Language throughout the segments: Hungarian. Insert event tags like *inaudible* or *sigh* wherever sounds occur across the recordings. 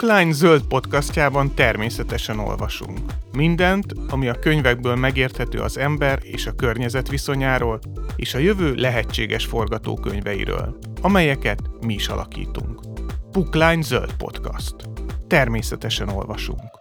Bookline zöld podcastjában természetesen olvasunk. Mindent, ami a könyvekből megérthető az ember és a környezet viszonyáról, és a jövő lehetséges forgatókönyveiről, amelyeket mi is alakítunk. Bookline zöld podcast. Természetesen olvasunk.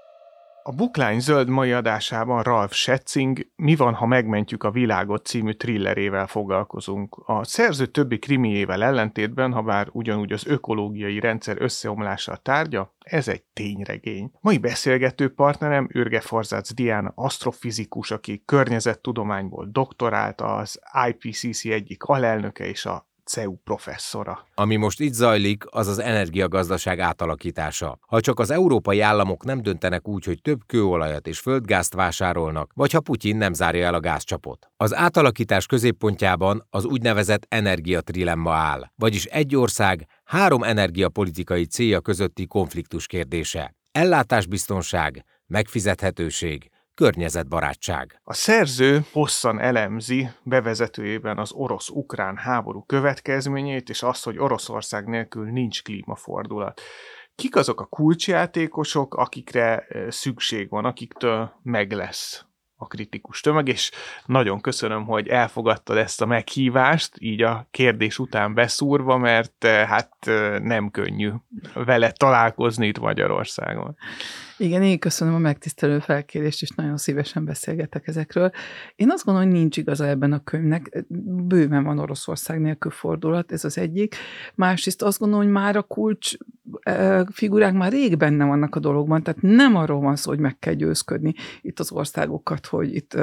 A Bookline zöld mai adásában Ralph Schätzing Mi van, ha megmentjük a világot című thrillerével foglalkozunk. A szerző többi krimiével ellentétben, ha bár ugyanúgy az ökológiai rendszer összeomlása a tárgya, ez egy tényregény. Mai beszélgető partnerem Ürge Forzác Diana asztrofizikus, aki környezettudományból doktorált, az IPCC egyik alelnöke és a CEU professzora. Ami most itt zajlik, az az energiagazdaság átalakítása. Ha csak az európai államok nem döntenek úgy, hogy több kőolajat és földgázt vásárolnak, vagy ha Putyin nem zárja el a gázcsapot. Az átalakítás középpontjában az úgynevezett energiatrilemma áll, vagyis egy ország három energiapolitikai célja közötti konfliktus kérdése. Ellátásbiztonság, megfizethetőség, környezetbarátság. A szerző hosszan elemzi bevezetőjében az orosz-ukrán háború következményeit, és azt, hogy Oroszország nélkül nincs klímafordulat. Kik azok a kulcsjátékosok, akikre szükség van, akiktől meg lesz a kritikus tömeg, és nagyon köszönöm, hogy elfogadtad ezt a meghívást, így a kérdés után beszúrva, mert hát nem könnyű vele találkozni itt Magyarországon. Igen, én köszönöm a megtisztelő felkérést, és nagyon szívesen beszélgetek ezekről. Én azt gondolom, hogy nincs igaza ebben a könyvnek. Bőven van Oroszország nélkül fordulat, ez az egyik. Másrészt azt gondolom, hogy már a kulcs figurák már rég benne vannak a dologban, tehát nem arról van szó, hogy meg kell győzködni itt az országokat, hogy itt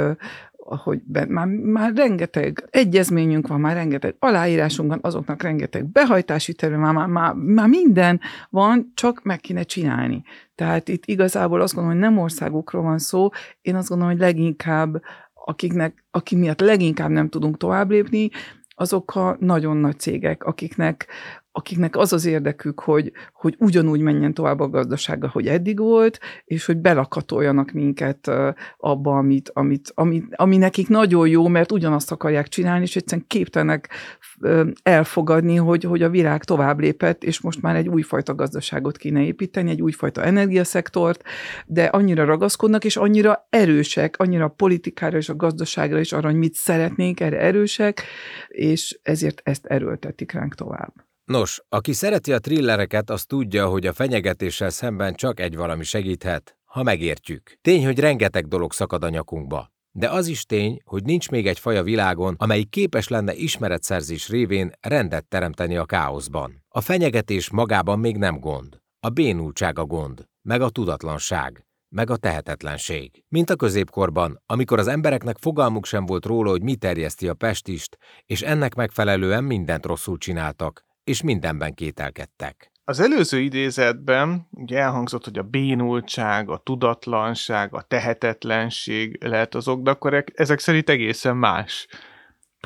hogy be, már, már rengeteg egyezményünk van, már rengeteg aláírásunk van, azoknak rengeteg behajtási terve, már, már, már, már minden van, csak meg kéne csinálni. Tehát itt igazából azt gondolom, hogy nem országokról van szó, én azt gondolom, hogy leginkább akiknek, akik miatt leginkább nem tudunk tovább lépni, azok a nagyon nagy cégek, akiknek, akiknek az az érdekük, hogy, hogy ugyanúgy menjen tovább a gazdasága, hogy eddig volt, és hogy belakatoljanak minket abba, amit, amit, amit, ami nekik nagyon jó, mert ugyanazt akarják csinálni, és egyszerűen képtelenek elfogadni, hogy, hogy a világ tovább lépett, és most már egy újfajta gazdaságot kéne építeni, egy újfajta energiaszektort, de annyira ragaszkodnak, és annyira erősek, annyira a politikára és a gazdaságra is arra, hogy mit szeretnénk, erre erősek, és ezért ezt erőltetik ránk tovább. Nos, aki szereti a thrillereket, az tudja, hogy a fenyegetéssel szemben csak egy valami segíthet, ha megértjük. Tény, hogy rengeteg dolog szakad a nyakunkba. De az is tény, hogy nincs még egy faj a világon, amely képes lenne ismeretszerzés révén rendet teremteni a káoszban. A fenyegetés magában még nem gond. A bénultság a gond, meg a tudatlanság, meg a tehetetlenség. Mint a középkorban, amikor az embereknek fogalmuk sem volt róla, hogy mi terjeszti a pestist, és ennek megfelelően mindent rosszul csináltak, és mindenben kételkedtek. Az előző idézetben ugye elhangzott, hogy a bénultság, a tudatlanság, a tehetetlenség lehet azok, de akkor ezek szerint egészen más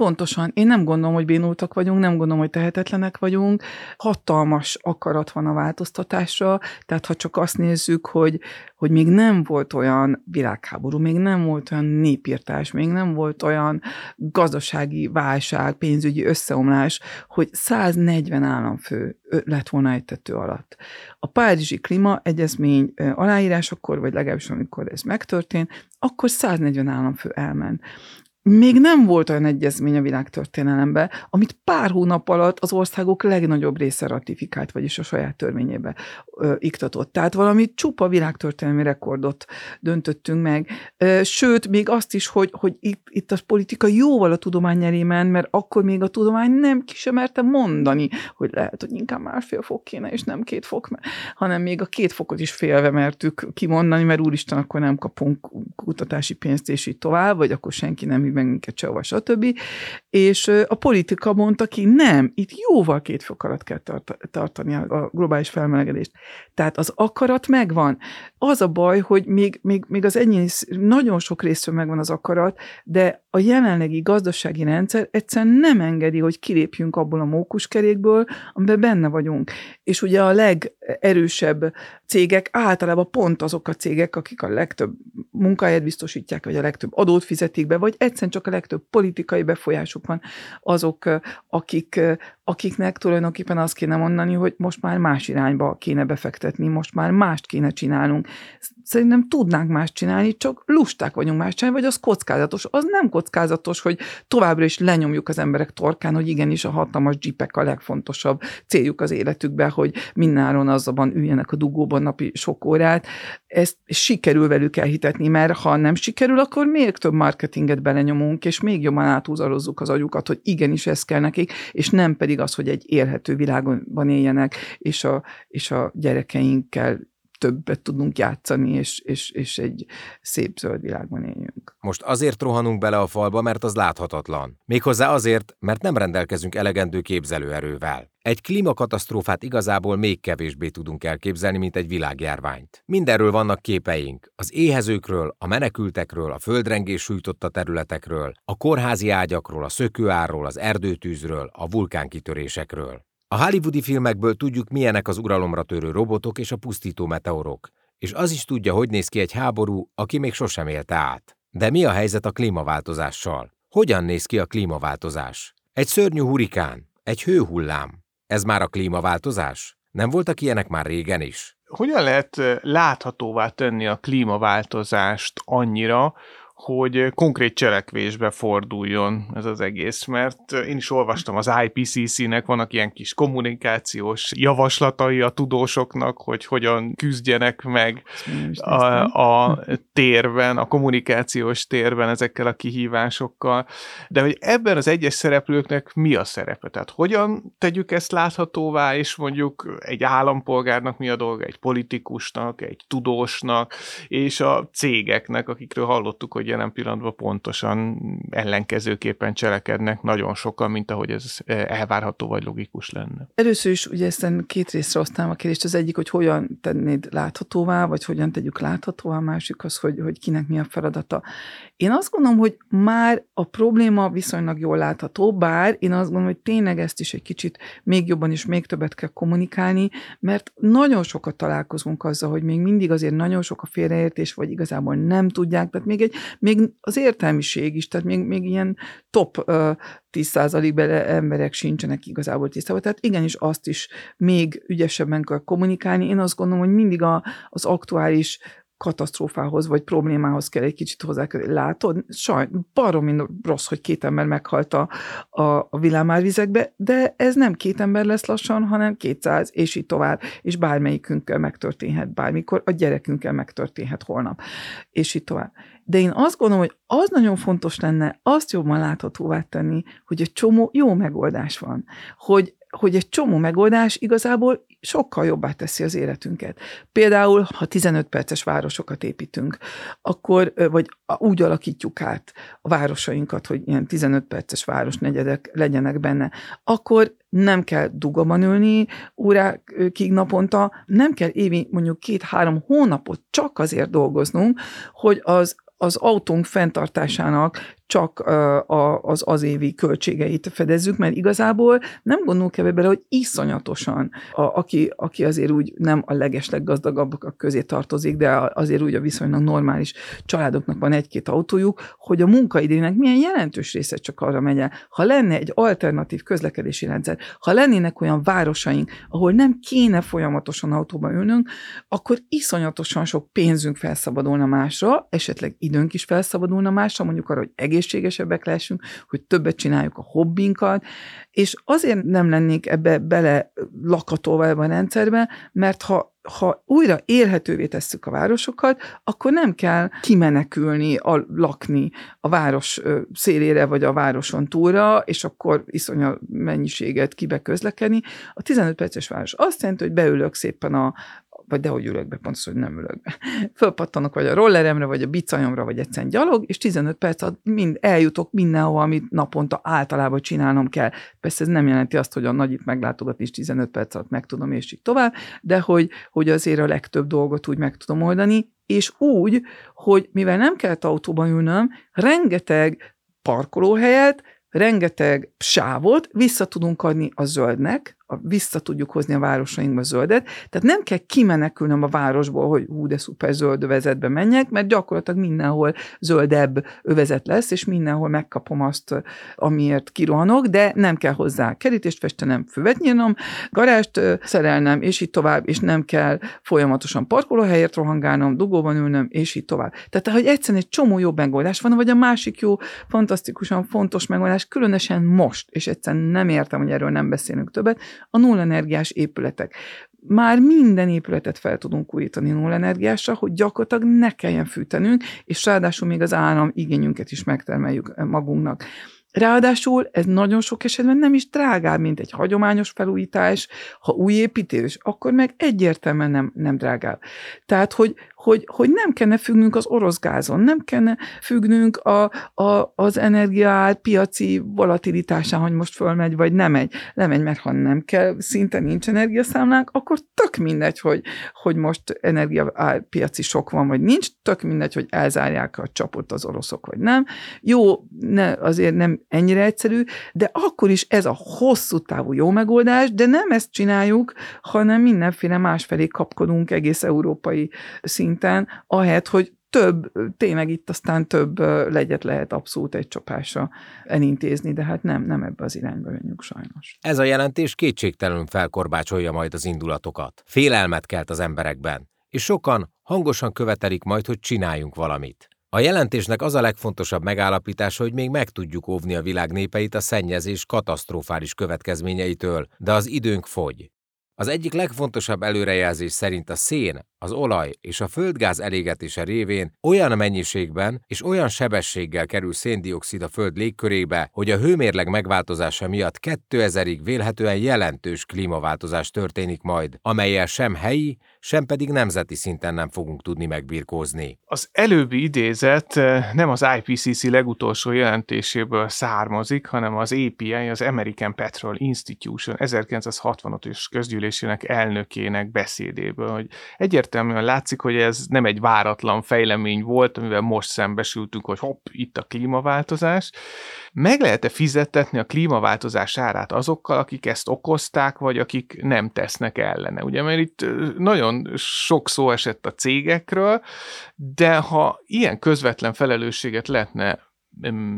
Pontosan. Én nem gondolom, hogy bénultak vagyunk, nem gondolom, hogy tehetetlenek vagyunk. Hatalmas akarat van a változtatásra, tehát ha csak azt nézzük, hogy, hogy még nem volt olyan világháború, még nem volt olyan népírtás, még nem volt olyan gazdasági válság, pénzügyi összeomlás, hogy 140 államfő lett volna egy tető alatt. A Párizsi Klíma Egyezmény aláírásakor, vagy legalábbis amikor ez megtörtént, akkor 140 államfő elment még nem volt olyan egyezmény a világtörténelemben, amit pár hónap alatt az országok legnagyobb része ratifikált, vagyis a saját törvényébe ö, iktatott. Tehát valami csupa világtörténelmi rekordot döntöttünk meg. Ö, sőt, még azt is, hogy, hogy itt, itt a politika jóval a tudomány elémen, mert akkor még a tudomány nem ki sem merte mondani, hogy lehet, hogy inkább másfél fok kéne, és nem két fok, hanem még a két fokot is félve mertük kimondani, mert úristen, akkor nem kapunk kutatási pénzt, és így tovább, vagy akkor senki nem meg minket sehova, stb. És a politika mondta ki, nem, itt jóval két fok alatt kell tart- tartani a globális felmelegedést. Tehát az akarat megvan. Az a baj, hogy még, még, még az ennyi, nagyon sok részről megvan az akarat, de a jelenlegi gazdasági rendszer egyszerűen nem engedi, hogy kilépjünk abból a mókuskerékből, amiben benne vagyunk. És ugye a legerősebb cégek általában pont azok a cégek, akik a legtöbb munkáját biztosítják, vagy a legtöbb adót fizetik be, vagy egyszerűen csak a legtöbb politikai befolyásuk van, azok, akik, akiknek tulajdonképpen azt kéne mondani, hogy most már más irányba kéne befektetni, most már mást kéne csinálnunk. Szerintem tudnánk más csinálni, csak lusták vagyunk más csinálni, vagy az kockázatos. Az nem kockázatos, hogy továbbra is lenyomjuk az emberek torkán, hogy igenis a hatalmas jeepek a legfontosabb céljuk az életükben, hogy mindenáron azzal üljenek a dugóban napi sok órát. Ezt sikerül velük elhitetni, mert ha nem sikerül, akkor még több marketinget belenyomunk, és még jobban átúzarozzuk az agyukat, hogy igenis ez kell nekik, és nem pedig az, hogy egy élhető világban éljenek, és a, és a gyerekeinkkel többet tudunk játszani, és, és, és egy szép zöld világban éljünk. Most azért rohanunk bele a falba, mert az láthatatlan. Méghozzá azért, mert nem rendelkezünk elegendő képzelőerővel. Egy klímakatasztrófát igazából még kevésbé tudunk elképzelni, mint egy világjárványt. Mindenről vannak képeink. Az éhezőkről, a menekültekről, a földrengés sújtotta területekről, a kórházi ágyakról, a szökőárról, az erdőtűzről, a vulkánkitörésekről. A hollywoodi filmekből tudjuk, milyenek az uralomra törő robotok és a pusztító meteorok, és az is tudja, hogy néz ki egy háború, aki még sosem élte át. De mi a helyzet a klímaváltozással? Hogyan néz ki a klímaváltozás? Egy szörnyű hurikán, egy hőhullám. Ez már a klímaváltozás? Nem voltak ilyenek már régen is? Hogyan lehet láthatóvá tenni a klímaváltozást annyira, hogy konkrét cselekvésbe forduljon ez az egész, mert én is olvastam az IPCC-nek, vannak ilyen kis kommunikációs javaslatai a tudósoknak, hogy hogyan küzdjenek meg a, a térben, a kommunikációs térben ezekkel a kihívásokkal, de hogy ebben az egyes szereplőknek mi a szerepe? Tehát hogyan tegyük ezt láthatóvá, és mondjuk egy állampolgárnak mi a dolga, egy politikusnak, egy tudósnak, és a cégeknek, akikről hallottuk, hogy jelen pillanatban pontosan ellenkezőképpen cselekednek nagyon sokan, mint ahogy ez elvárható vagy logikus lenne. Először is ugye ezt két részre osztám a kérdést. Az egyik, hogy hogyan tennéd láthatóvá, vagy hogyan tegyük láthatóvá, a másik az, hogy, hogy kinek mi a feladata. Én azt gondolom, hogy már a probléma viszonylag jól látható, bár én azt gondolom, hogy tényleg ezt is egy kicsit még jobban és még többet kell kommunikálni, mert nagyon sokat találkozunk azzal, hogy még mindig azért nagyon sok a félreértés, vagy igazából nem tudják, tehát még, egy, még az értelmiség is, tehát még, még ilyen top uh, 10% bele emberek sincsenek igazából tisztában. Tehát igenis azt is még ügyesebben kell kommunikálni. Én azt gondolom, hogy mindig a, az aktuális katasztrófához vagy problémához kell egy kicsit hozzá. Látod, saj, baromi rossz, hogy két ember meghalt a, a, a villámárvizekbe, de ez nem két ember lesz lassan, hanem 200, és így tovább, és bármelyikünkkel megtörténhet bármikor, a gyerekünkkel megtörténhet holnap, és így tovább. De én azt gondolom, hogy az nagyon fontos lenne azt jobban láthatóvá tenni, hogy egy csomó jó megoldás van, hogy hogy egy csomó megoldás igazából sokkal jobbá teszi az életünket. Például, ha 15 perces városokat építünk, akkor, vagy úgy alakítjuk át a városainkat, hogy ilyen 15 perces városnegyedek legyenek benne, akkor nem kell dugaban ülni órákig naponta, nem kell évi mondjuk két-három hónapot csak azért dolgoznunk, hogy az az autónk fenntartásának csak az az évi költségeit fedezzük, mert igazából nem gondolunk ebbe bele, hogy iszonyatosan, a, aki, aki azért úgy nem a legesleg gazdagabbak közé tartozik, de azért úgy a viszonylag normális családoknak van egy-két autójuk, hogy a munkaidének milyen jelentős része csak arra megy el. Ha lenne egy alternatív közlekedési rendszer, ha lennének olyan városaink, ahol nem kéne folyamatosan autóba ülnünk, akkor iszonyatosan sok pénzünk felszabadulna másra, esetleg időnk is felszabadulna másra, mondjuk arra, hogy egész egészségesebbek lessünk, hogy többet csináljuk a hobbinkat, és azért nem lennék ebbe bele lakatolva ebbe a rendszerbe, mert ha ha újra élhetővé tesszük a városokat, akkor nem kell kimenekülni, a, lakni a város szélére, vagy a városon túlra, és akkor iszonya mennyiséget kibe közlekedni. A 15 perces város azt jelenti, hogy beülök szépen a vagy dehogy ülök be, pontosan, hogy nem ülök be. *laughs* Fölpattanok vagy a rolleremre, vagy a bicajomra, vagy egyszerűen gyalog, és 15 perc alatt mind eljutok mindenhova, amit naponta általában csinálnom kell. Persze ez nem jelenti azt, hogy a nagyit meglátogatni is 15 perc alatt meg tudom, és így tovább, de hogy, hogy azért a legtöbb dolgot úgy meg tudom oldani, és úgy, hogy mivel nem kell autóban ülnöm, rengeteg parkolóhelyet, rengeteg sávot vissza tudunk adni a zöldnek, a, vissza tudjuk hozni a városainkba zöldet. Tehát nem kell kimenekülnöm a városból, hogy hú, de szuper zöld övezetbe menjek, mert gyakorlatilag mindenhol zöldebb övezet lesz, és mindenhol megkapom azt, amiért kirohanok, de nem kell hozzá kerítést festenem, füvet nyírnom, garást szerelnem, és így tovább, és nem kell folyamatosan parkolóhelyért rohangálnom, dugóban ülnöm, és így tovább. Tehát, hogy egyszerűen egy csomó jobb megoldás van, vagy a másik jó, fantasztikusan fontos megoldás, különösen most, és egyszerűen nem értem, hogy erről nem beszélünk többet, a nullenergiás épületek már minden épületet fel tudunk újítani nullenergiásra, hogy gyakorlatilag ne kelljen fűtenünk, és ráadásul még az állam igényünket is megtermeljük magunknak. Ráadásul ez nagyon sok esetben nem is drágább, mint egy hagyományos felújítás, ha új építés, akkor meg egyértelműen nem, nem drágább. Tehát, hogy, hogy, hogy nem kellene függnünk az orosz gázon, nem kellene függnünk a, a, az energiaár piaci volatilitásán, hogy most fölmegy, vagy nem megy. Lemegy, mert ha nem kell, szinte nincs energiaszámlánk, akkor tök mindegy, hogy, hogy most energia piaci sok van, vagy nincs, tök mindegy, hogy elzárják a csapot az oroszok, vagy nem. Jó, ne, azért nem ennyire egyszerű, de akkor is ez a hosszú távú jó megoldás, de nem ezt csináljuk, hanem mindenféle másfelé kapkodunk egész európai szint szinten, ahelyett, hogy több, tényleg itt aztán több legyet lehet abszolút egy csapásra elintézni, de hát nem, nem ebbe az irányba menjünk sajnos. Ez a jelentés kétségtelenül felkorbácsolja majd az indulatokat. Félelmet kelt az emberekben, és sokan hangosan követelik majd, hogy csináljunk valamit. A jelentésnek az a legfontosabb megállapítása, hogy még meg tudjuk óvni a világ népeit a szennyezés katasztrofális következményeitől, de az időnk fogy. Az egyik legfontosabb előrejelzés szerint a szén, az olaj és a földgáz elégetése révén olyan mennyiségben és olyan sebességgel kerül széndiokszid a föld légkörébe, hogy a hőmérleg megváltozása miatt 2000-ig vélhetően jelentős klímaváltozás történik majd, amelyel sem helyi, sem pedig nemzeti szinten nem fogunk tudni megbirkózni. Az előbbi idézet eh, nem az IPCC legutolsó jelentéséből származik, hanem az API, az American Petrol Institution 1965-ös közgyűlésének elnökének beszédéből, hogy egyértelműen látszik, hogy ez nem egy váratlan fejlemény volt, amivel most szembesültünk, hogy hopp, itt a klímaváltozás. Meg lehet-e fizettetni a klímaváltozás árát azokkal, akik ezt okozták, vagy akik nem tesznek ellene? Ugye, mert itt eh, nagyon nagyon sok szó esett a cégekről, de ha ilyen közvetlen felelősséget lehetne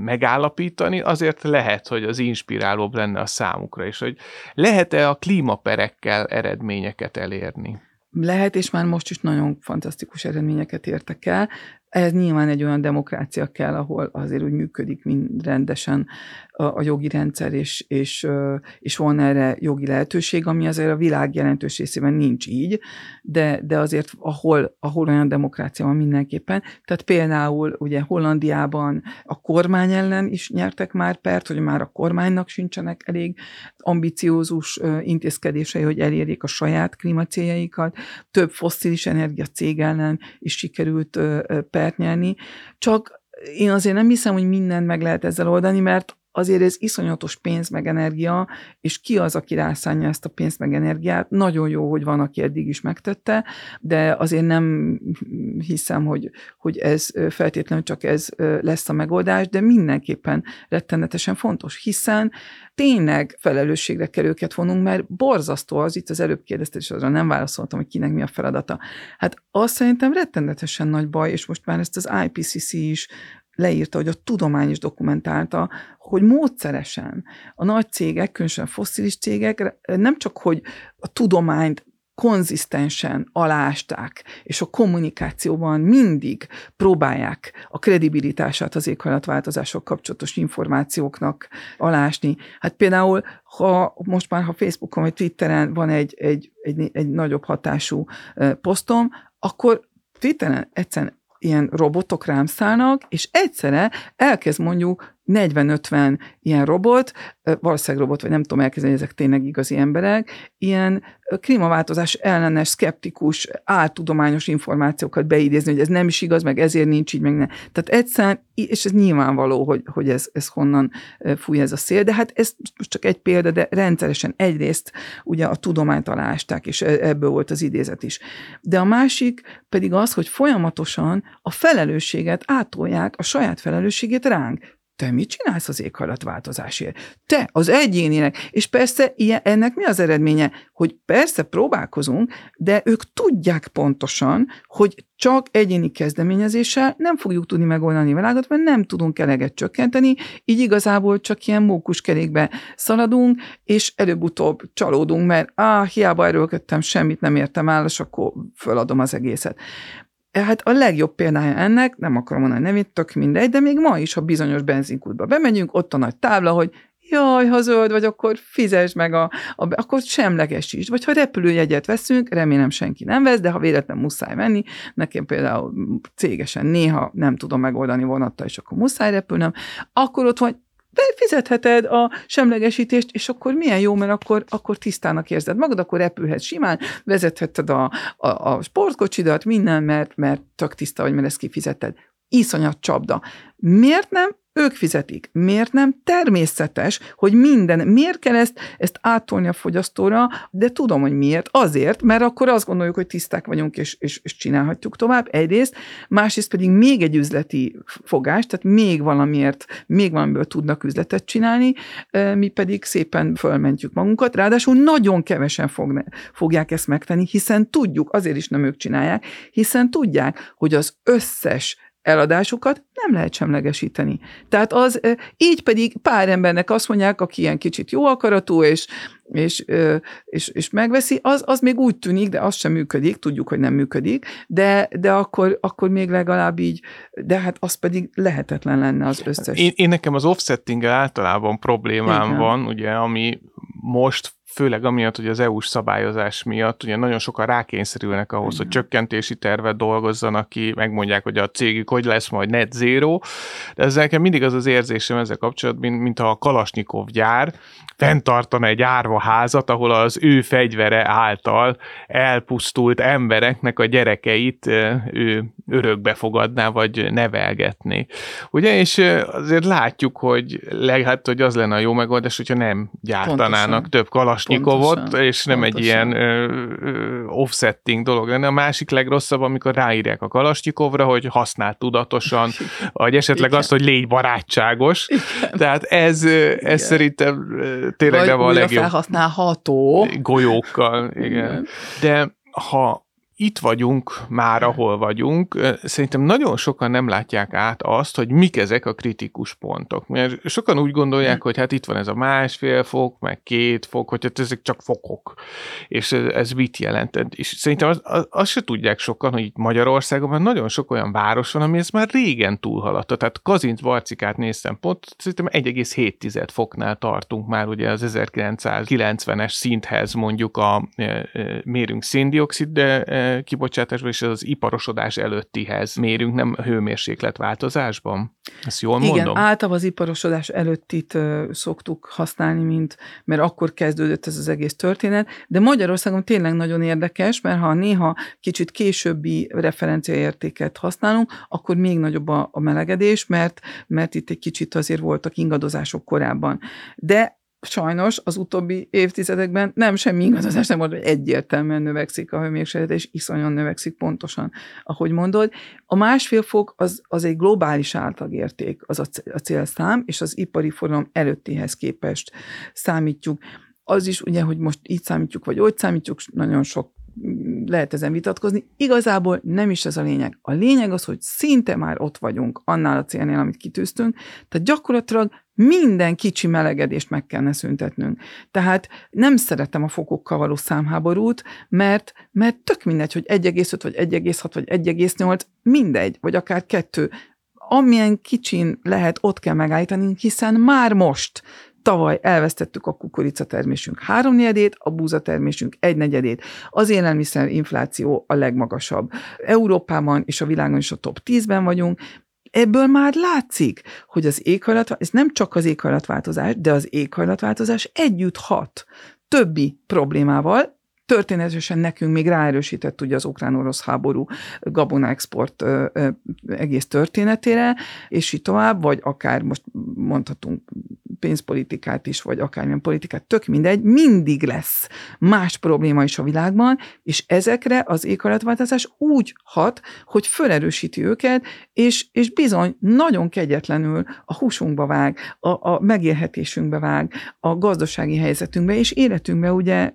megállapítani, azért lehet, hogy az inspirálóbb lenne a számukra is, hogy lehet-e a klímaperekkel eredményeket elérni. Lehet, és már most is nagyon fantasztikus eredményeket értek el. Ez nyilván egy olyan demokrácia kell, ahol azért úgy működik mind rendesen a, a jogi rendszer, és, és, és van erre jogi lehetőség, ami azért a világ jelentős részében nincs így, de, de azért ahol, ahol olyan demokrácia van mindenképpen. Tehát például ugye Hollandiában a kormány ellen is nyertek már pert, hogy már a kormánynak sincsenek elég ambiciózus intézkedései, hogy elérjék a saját klímacéljaikat. Több fosszilis energia cég ellen is sikerült pert nyerni. Csak én azért nem hiszem, hogy mindent meg lehet ezzel oldani, mert azért ez iszonyatos pénz meg energia, és ki az, aki rászánja ezt a pénzt meg energiát. Nagyon jó, hogy van, aki eddig is megtette, de azért nem hiszem, hogy, hogy ez feltétlenül csak ez lesz a megoldás, de mindenképpen rettenetesen fontos, hiszen tényleg felelősségre kell őket vonunk, mert borzasztó az, itt az előbb kérdezte, és azra nem válaszoltam, hogy kinek mi a feladata. Hát azt szerintem rettenetesen nagy baj, és most már ezt az IPCC is leírta, hogy a tudomány is dokumentálta, hogy módszeresen a nagy cégek, különösen fosszilis cégek nem csak, hogy a tudományt konzisztensen alásták, és a kommunikációban mindig próbálják a kredibilitását az éghajlatváltozások kapcsolatos információknak alásni. Hát például, ha most már ha Facebookon vagy Twitteren van egy, egy, egy, egy nagyobb hatású posztom, akkor Twitteren egyszerűen ilyen robotok rám szállnak, és egyszerre elkezd mondjuk 40-50 ilyen robot, valószínűleg robot, vagy nem tudom elkezdeni, ezek tényleg igazi emberek, ilyen klímaváltozás ellenes, szkeptikus, áltudományos információkat beidézni, hogy ez nem is igaz, meg ezért nincs így, meg ne. Tehát egyszerűen, és ez nyilvánvaló, hogy, hogy ez, ez honnan fúj ez a szél, de hát ez csak egy példa, de rendszeresen egyrészt ugye a tudományt alásták, és e, ebből volt az idézet is. De a másik pedig az, hogy folyamatosan a felelősséget átolják, a saját felelősségét ránk te mit csinálsz az éghajlatváltozásért? Te, az egyéninek. És persze ilyen, ennek mi az eredménye? Hogy persze próbálkozunk, de ők tudják pontosan, hogy csak egyéni kezdeményezéssel nem fogjuk tudni megoldani a világot, mert nem tudunk eleget csökkenteni, így igazából csak ilyen mókuskerékbe szaladunk, és előbb-utóbb csalódunk, mert ah, hiába erőlködtem, semmit nem értem el, és akkor föladom az egészet. Hát a legjobb példája ennek, nem akarom mondani nevét, tök mindegy, de még ma is, ha bizonyos benzinkútba bemegyünk, ott a nagy tábla, hogy jaj, ha zöld vagy, akkor fizesd meg, a, a, akkor semlegesítsd. Vagy ha repülőjegyet veszünk, remélem senki nem vesz, de ha véletlen muszáj venni, nekem például cégesen néha nem tudom megoldani vonattal, és akkor muszáj repülnöm, akkor ott van fizetheted a semlegesítést, és akkor milyen jó, mert akkor, akkor tisztának érzed magad, akkor repülhetsz simán, vezetheted a, a, a sportkocsidat, minden, mert, mert tök tiszta vagy, mert ezt kifizetted. Iszonyat csapda. Miért nem ők fizetik. Miért nem? Természetes, hogy minden, miért kell ezt, ezt átolni a fogyasztóra, de tudom, hogy miért. Azért, mert akkor azt gondoljuk, hogy tiszták vagyunk, és, és, és csinálhatjuk tovább, egyrészt, másrészt pedig még egy üzleti fogás, tehát még valamiért, még valamiből tudnak üzletet csinálni, mi pedig szépen fölmentjük magunkat, ráadásul nagyon kevesen fogna, fogják ezt megtenni, hiszen tudjuk, azért is nem ők csinálják, hiszen tudják, hogy az összes eladásukat nem lehet semlegesíteni. Tehát az, így pedig pár embernek azt mondják, aki ilyen kicsit jó akaratú, és, és, és, és megveszi, az, az még úgy tűnik, de az sem működik, tudjuk, hogy nem működik, de, de akkor, akkor még legalább így, de hát az pedig lehetetlen lenne az összes. Én, én nekem az offsetting általában problémám Igen. van, ugye, ami most főleg amiatt, hogy az EU-s szabályozás miatt ugye nagyon sokan rákényszerülnek ahhoz, hogy csökkentési tervet dolgozzanak ki, megmondják, hogy a cégük hogy lesz majd net zero, de ezzel nekem mindig az az érzésem ezzel kapcsolatban, mint, mint a Kalasnyikov gyár fenntartana egy árva házat, ahol az ő fegyvere által elpusztult embereknek a gyerekeit ő örökbe fogadná, vagy nevelgetné. Ugye, és azért látjuk, hogy lehet, hogy az lenne a jó megoldás, hogyha nem gyártanának Pontosan. több Kalasnyikov Kalasnyikovot, Pontosan. és nem Pontosan. egy ilyen ö, offsetting dolog lenne. A másik legrosszabb, amikor ráírják a Kalasnyikovra, hogy használt tudatosan, *laughs* vagy esetleg Igen. azt, hogy légy barátságos. Igen. Tehát ez, ez szerintem tényleg vagy nem a legjobb. felhasználható. Golyókkal, igen. igen. De ha itt vagyunk már, ahol vagyunk, szerintem nagyon sokan nem látják át azt, hogy mik ezek a kritikus pontok. Mert sokan úgy gondolják, hm. hogy hát itt van ez a másfél fok, meg két fok, hogy hát ezek csak fokok. És ez, ez mit jelent? És szerintem azt az, az se tudják sokan, hogy itt Magyarországon már nagyon sok olyan város van, ami ez már régen túlhaladta. Tehát Kazinc Barcikát néztem, pont szerintem 1,7 foknál tartunk már ugye az 1990-es szinthez mondjuk a mérünk széndiokszid, de kibocsátásban és az iparosodás előttihez mérünk, nem hőmérséklet változásban? Ezt jól Igen, mondom? Igen, általában az iparosodás előttit szoktuk használni, mint, mert akkor kezdődött ez az egész történet, de Magyarországon tényleg nagyon érdekes, mert ha néha kicsit későbbi referenciaértéket használunk, akkor még nagyobb a, a melegedés, mert, mert itt egy kicsit azért voltak ingadozások korábban. De sajnos az utóbbi évtizedekben nem semmi ingadozás nem volt, hogy egyértelműen növekszik a hőmérséklet, és iszonyan növekszik pontosan, ahogy mondod. A másfél fok az, az egy globális átlagérték, az a célszám, és az ipari forgalom előttihez képest számítjuk. Az is ugye, hogy most így számítjuk, vagy úgy számítjuk, nagyon sok lehet ezen vitatkozni. Igazából nem is ez a lényeg. A lényeg az, hogy szinte már ott vagyunk annál a célnél, amit kitűztünk, tehát gyakorlatilag minden kicsi melegedést meg kellene szüntetnünk. Tehát nem szeretem a fokokkal való számháborút, mert, mert tök mindegy, hogy 1,5 vagy 1,6 vagy 1,8, mindegy, vagy akár kettő. Amilyen kicsin lehet, ott kell megállítani, hiszen már most Tavaly elvesztettük a kukoricatermésünk háromnegyedét, a búzatermésünk egynegyedét. Az élelmiszer infláció a legmagasabb. Európában és a világon is a top 10-ben vagyunk, ebből már látszik, hogy az éghajlat, ez nem csak az éghajlatváltozás, de az éghajlatváltozás együtt hat többi problémával, történetesen nekünk még ráerősített ugye az ukrán-orosz háború gabona export ö, ö, egész történetére, és így tovább, vagy akár most mondhatunk pénzpolitikát is, vagy akármilyen politikát, tök mindegy, mindig lesz más probléma is a világban, és ezekre az éghajlatváltozás úgy hat, hogy felerősíti őket, és, és bizony nagyon kegyetlenül a húsunkba vág, a, a megélhetésünkbe vág, a gazdasági helyzetünkbe, és életünkbe ugye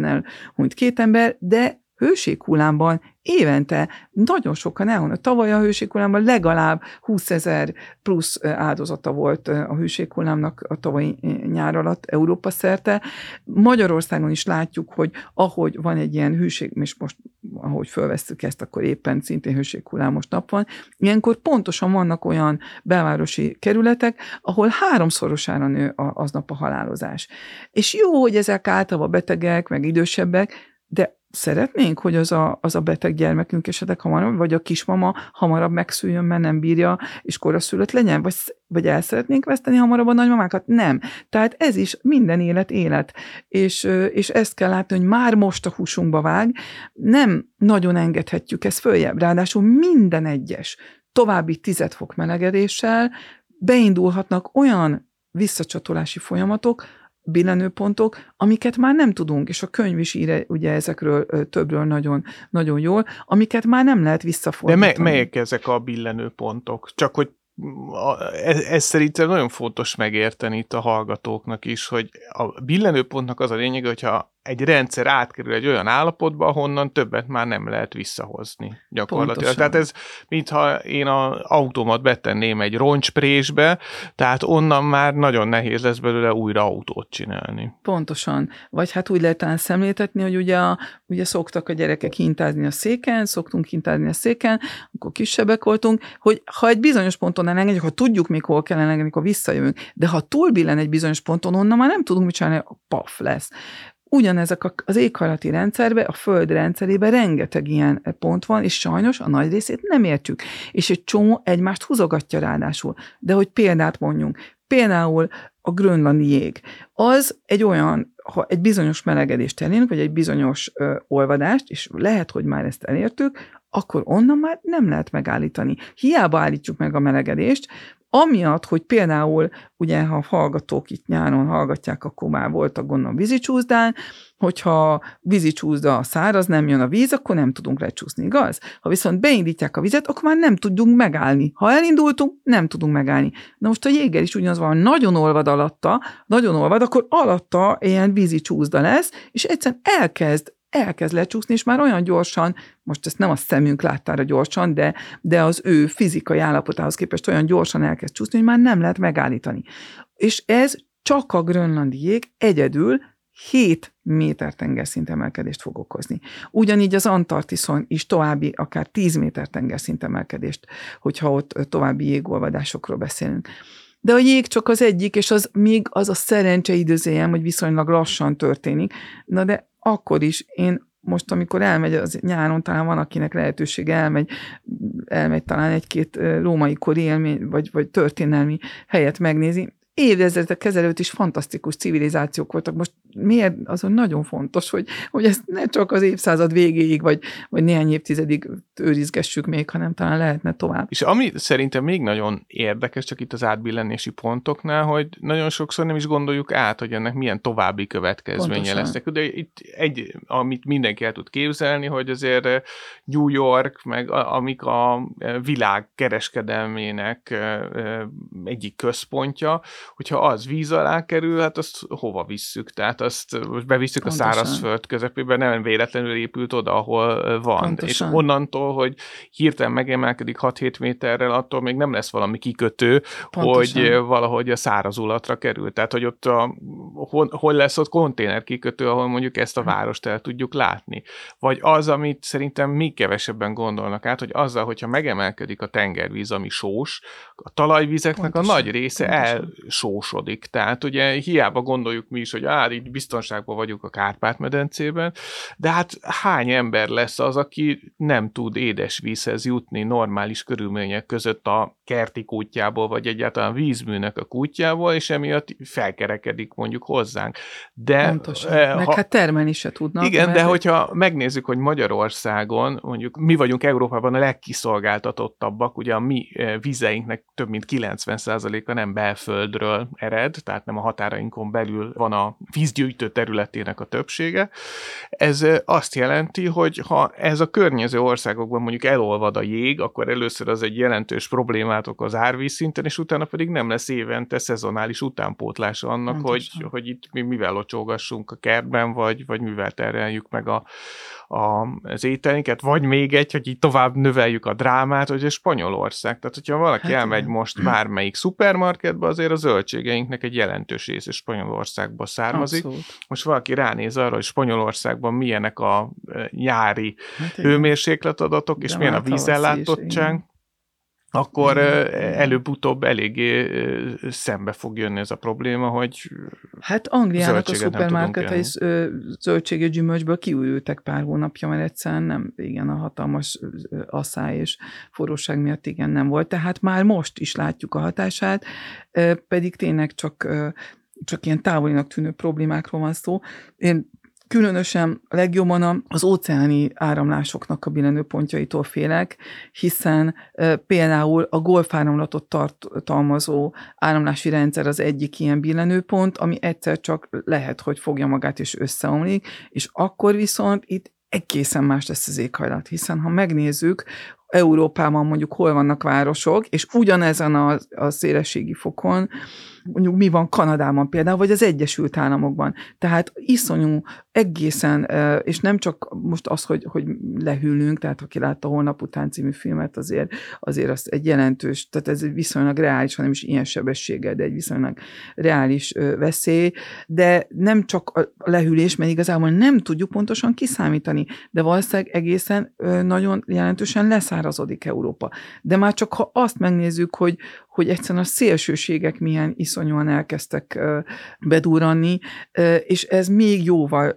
villámárvízben elhunyt két ember, de hőséghullámban évente nagyon sokan elhunyt. Tavaly a hőséghullámban legalább 20 ezer plusz áldozata volt a hőséghullámnak a tavalyi nyár alatt Európa szerte. Magyarországon is látjuk, hogy ahogy van egy ilyen hőség, és most ahogy fölvesztük ezt, akkor éppen szintén hőséghullámos nap van, ilyenkor pontosan vannak olyan belvárosi kerületek, ahol háromszorosára nő aznap a halálozás. És jó, hogy ezek általában betegek, meg idősebbek, de szeretnénk, hogy az a, az a beteg gyermekünk esetleg hamarabb, vagy a kismama hamarabb megszüljön, mert nem bírja, és koraszülött legyen, vagy, vagy el szeretnénk veszteni hamarabb a nagymamákat? Nem. Tehát ez is minden élet élet. És, és ezt kell látni, hogy már most a húsunkba vág, nem nagyon engedhetjük ezt följebb. Ráadásul minden egyes további tized fok melegedéssel beindulhatnak olyan visszacsatolási folyamatok, billenőpontok, amiket már nem tudunk, és a könyv is ír ugye ezekről többről nagyon, nagyon jól, amiket már nem lehet visszafordítani. De melyek ezek a billenőpontok? Csak hogy ez, ez szerintem nagyon fontos megérteni itt a hallgatóknak is, hogy a billenőpontnak az a lényege, hogyha egy rendszer átkerül egy olyan állapotba, ahonnan többet már nem lehet visszahozni gyakorlatilag. Pontosan. Tehát ez, mintha én az autómat betenném egy roncsprésbe, tehát onnan már nagyon nehéz lesz belőle újra autót csinálni. Pontosan. Vagy hát úgy lehet talán szemléltetni, hogy ugye, ugye szoktak a gyerekek hintázni a széken, szoktunk hintázni a széken, akkor kisebbek voltunk, hogy ha egy bizonyos ponton elengedjük, ha tudjuk még hol kell elengedni, akkor visszajövünk, de ha túlbillen egy bizonyos ponton, onnan már nem tudunk mit csinálni, paf lesz ugyanezek az éghajlati rendszerbe, a föld rendszerében rengeteg ilyen pont van, és sajnos a nagy részét nem értjük. És egy csomó egymást húzogatja ráadásul. De hogy példát mondjunk, például a grönlandi jég, az egy olyan, ha egy bizonyos melegedést elérünk, vagy egy bizonyos ö, olvadást, és lehet, hogy már ezt elértük, akkor onnan már nem lehet megállítani. Hiába állítjuk meg a melegedést, Amiatt, hogy például, ugye, ha hallgatók itt nyáron hallgatják, akkor már voltak gondolom vízicsúszdán, hogyha vízicsúszda a száraz, nem jön a víz, akkor nem tudunk lecsúszni, igaz? Ha viszont beindítják a vizet, akkor már nem tudunk megállni. Ha elindultunk, nem tudunk megállni. Na most a jéger is ugyanaz van, nagyon olvad alatta, nagyon olvad, akkor alatta ilyen vízi csúszda lesz, és egyszerűen elkezd elkezd lecsúszni, és már olyan gyorsan, most ezt nem a szemünk láttára gyorsan, de, de az ő fizikai állapotához képest olyan gyorsan elkezd csúszni, hogy már nem lehet megállítani. És ez csak a grönlandi jég egyedül 7 méter tengerszint emelkedést fog okozni. Ugyanígy az Antarktiszon is további akár 10 méter tengerszint emelkedést, hogyha ott további jégolvadásokról beszélünk. De a jég csak az egyik, és az még az a szerencse időzéjem, hogy viszonylag lassan történik. Na de akkor is én most, amikor elmegy az nyáron, talán van, akinek lehetősége elmegy, elmegy talán egy-két római kori élmény, vagy, vagy történelmi helyet megnézi, évezredek ezelőtt is fantasztikus civilizációk voltak. Most miért azon nagyon fontos, hogy, hogy ezt ne csak az évszázad végéig, vagy, vagy néhány évtizedig őrizgessük még, hanem talán lehetne tovább. És ami szerintem még nagyon érdekes, csak itt az átbillennési pontoknál, hogy nagyon sokszor nem is gondoljuk át, hogy ennek milyen további következménye Pontosan. lesznek. De itt egy, amit mindenki el tud képzelni, hogy azért New York, meg amik a világ kereskedelmének egyik központja, hogyha az víz alá kerül, hát azt hova visszük? Tehát azt most bevisszük Pontosan. a szárazföld közepébe, nem véletlenül épült oda, ahol van. Pontosan. És onnantól, hogy hirtelen megemelkedik 6-7 méterrel, attól még nem lesz valami kikötő, Pontosan. hogy valahogy a szárazulatra kerül. Tehát, hogy ott a, hol, hol lesz ott konténer kikötő, ahol mondjuk ezt a várost el tudjuk látni. Vagy az, amit szerintem még kevesebben gondolnak át, hogy azzal, hogyha megemelkedik a tengervíz, ami sós, a talajvizeknek Pontosan. a nagy része Pontosan. Sósodik. Tehát ugye hiába gondoljuk mi is, hogy á, itt biztonságban vagyunk a Kárpát-medencében, de hát hány ember lesz az, aki nem tud édesvízhez jutni normális körülmények között a kerti kútjából, vagy egyáltalán vízműnek a kútjából, és emiatt felkerekedik mondjuk hozzánk. De, Pontosan. Eh, Meg ha, hát termelni se tudnak. Igen, mert... de hogyha megnézzük, hogy Magyarországon, mondjuk mi vagyunk Európában a legkiszolgáltatottabbak, ugye a mi eh, vizeinknek több mint 90%-a nem belföldről ered, tehát nem a határainkon belül van a vízgyűjtő területének a többsége. Ez azt jelenti, hogy ha ez a környező országokban mondjuk elolvad a jég, akkor először az egy jelentős problémát okoz árvíz szinten, és utána pedig nem lesz évente szezonális utánpótlása annak, hogy, hogy itt mi mivel locsolgassunk a kertben, vagy, vagy mivel terjeljük meg a, a, az ételinket, vagy még egy, hogy így tovább növeljük a drámát, hogy a Spanyolország. Tehát, hogyha valaki hát, elmegy igen. most bármelyik szupermarketbe, azért a zöldségeinknek egy jelentős része Spanyolországba származik. Abszolút. Most valaki ránéz arra, hogy Spanyolországban milyenek a e, nyári hát, hőmérsékletadatok, és milyen a vízellátottság, akkor előbb-utóbb eléggé szembe fog jönni ez a probléma, hogy Hát Angliának a szupermarketei zöldségi gyümölcsből kiújultak pár hónapja, mert egyszerűen nem, igen, a hatalmas asszály és forróság miatt igen nem volt. Tehát már most is látjuk a hatását, pedig tényleg csak csak ilyen távolinak tűnő problémákról van szó. Én Különösen legjobban az óceáni áramlásoknak a billenőpontjaitól félek, hiszen például a golfáramlatot tartalmazó áramlási rendszer az egyik ilyen billenőpont, ami egyszer csak lehet, hogy fogja magát és összeomlik, és akkor viszont itt egészen más lesz az éghajlat, hiszen ha megnézzük, Európában mondjuk hol vannak városok, és ugyanezen a, a szélességi fokon mondjuk mi van Kanadában például, vagy az Egyesült Államokban. Tehát iszonyú egészen, és nem csak most az, hogy, hogy lehűlünk, tehát aki látta Holnap után című filmet, azért, azért az egy jelentős, tehát ez viszonylag reális, hanem is ilyen sebességgel, de egy viszonylag reális veszély, de nem csak a lehűlés, mert igazából nem tudjuk pontosan kiszámítani, de valószínűleg egészen nagyon jelentősen leszárazodik Európa. De már csak ha azt megnézzük, hogy, hogy egyszerűen a szélsőségek milyen iszonyúan elkezdtek bedúranni, és ez még jóval,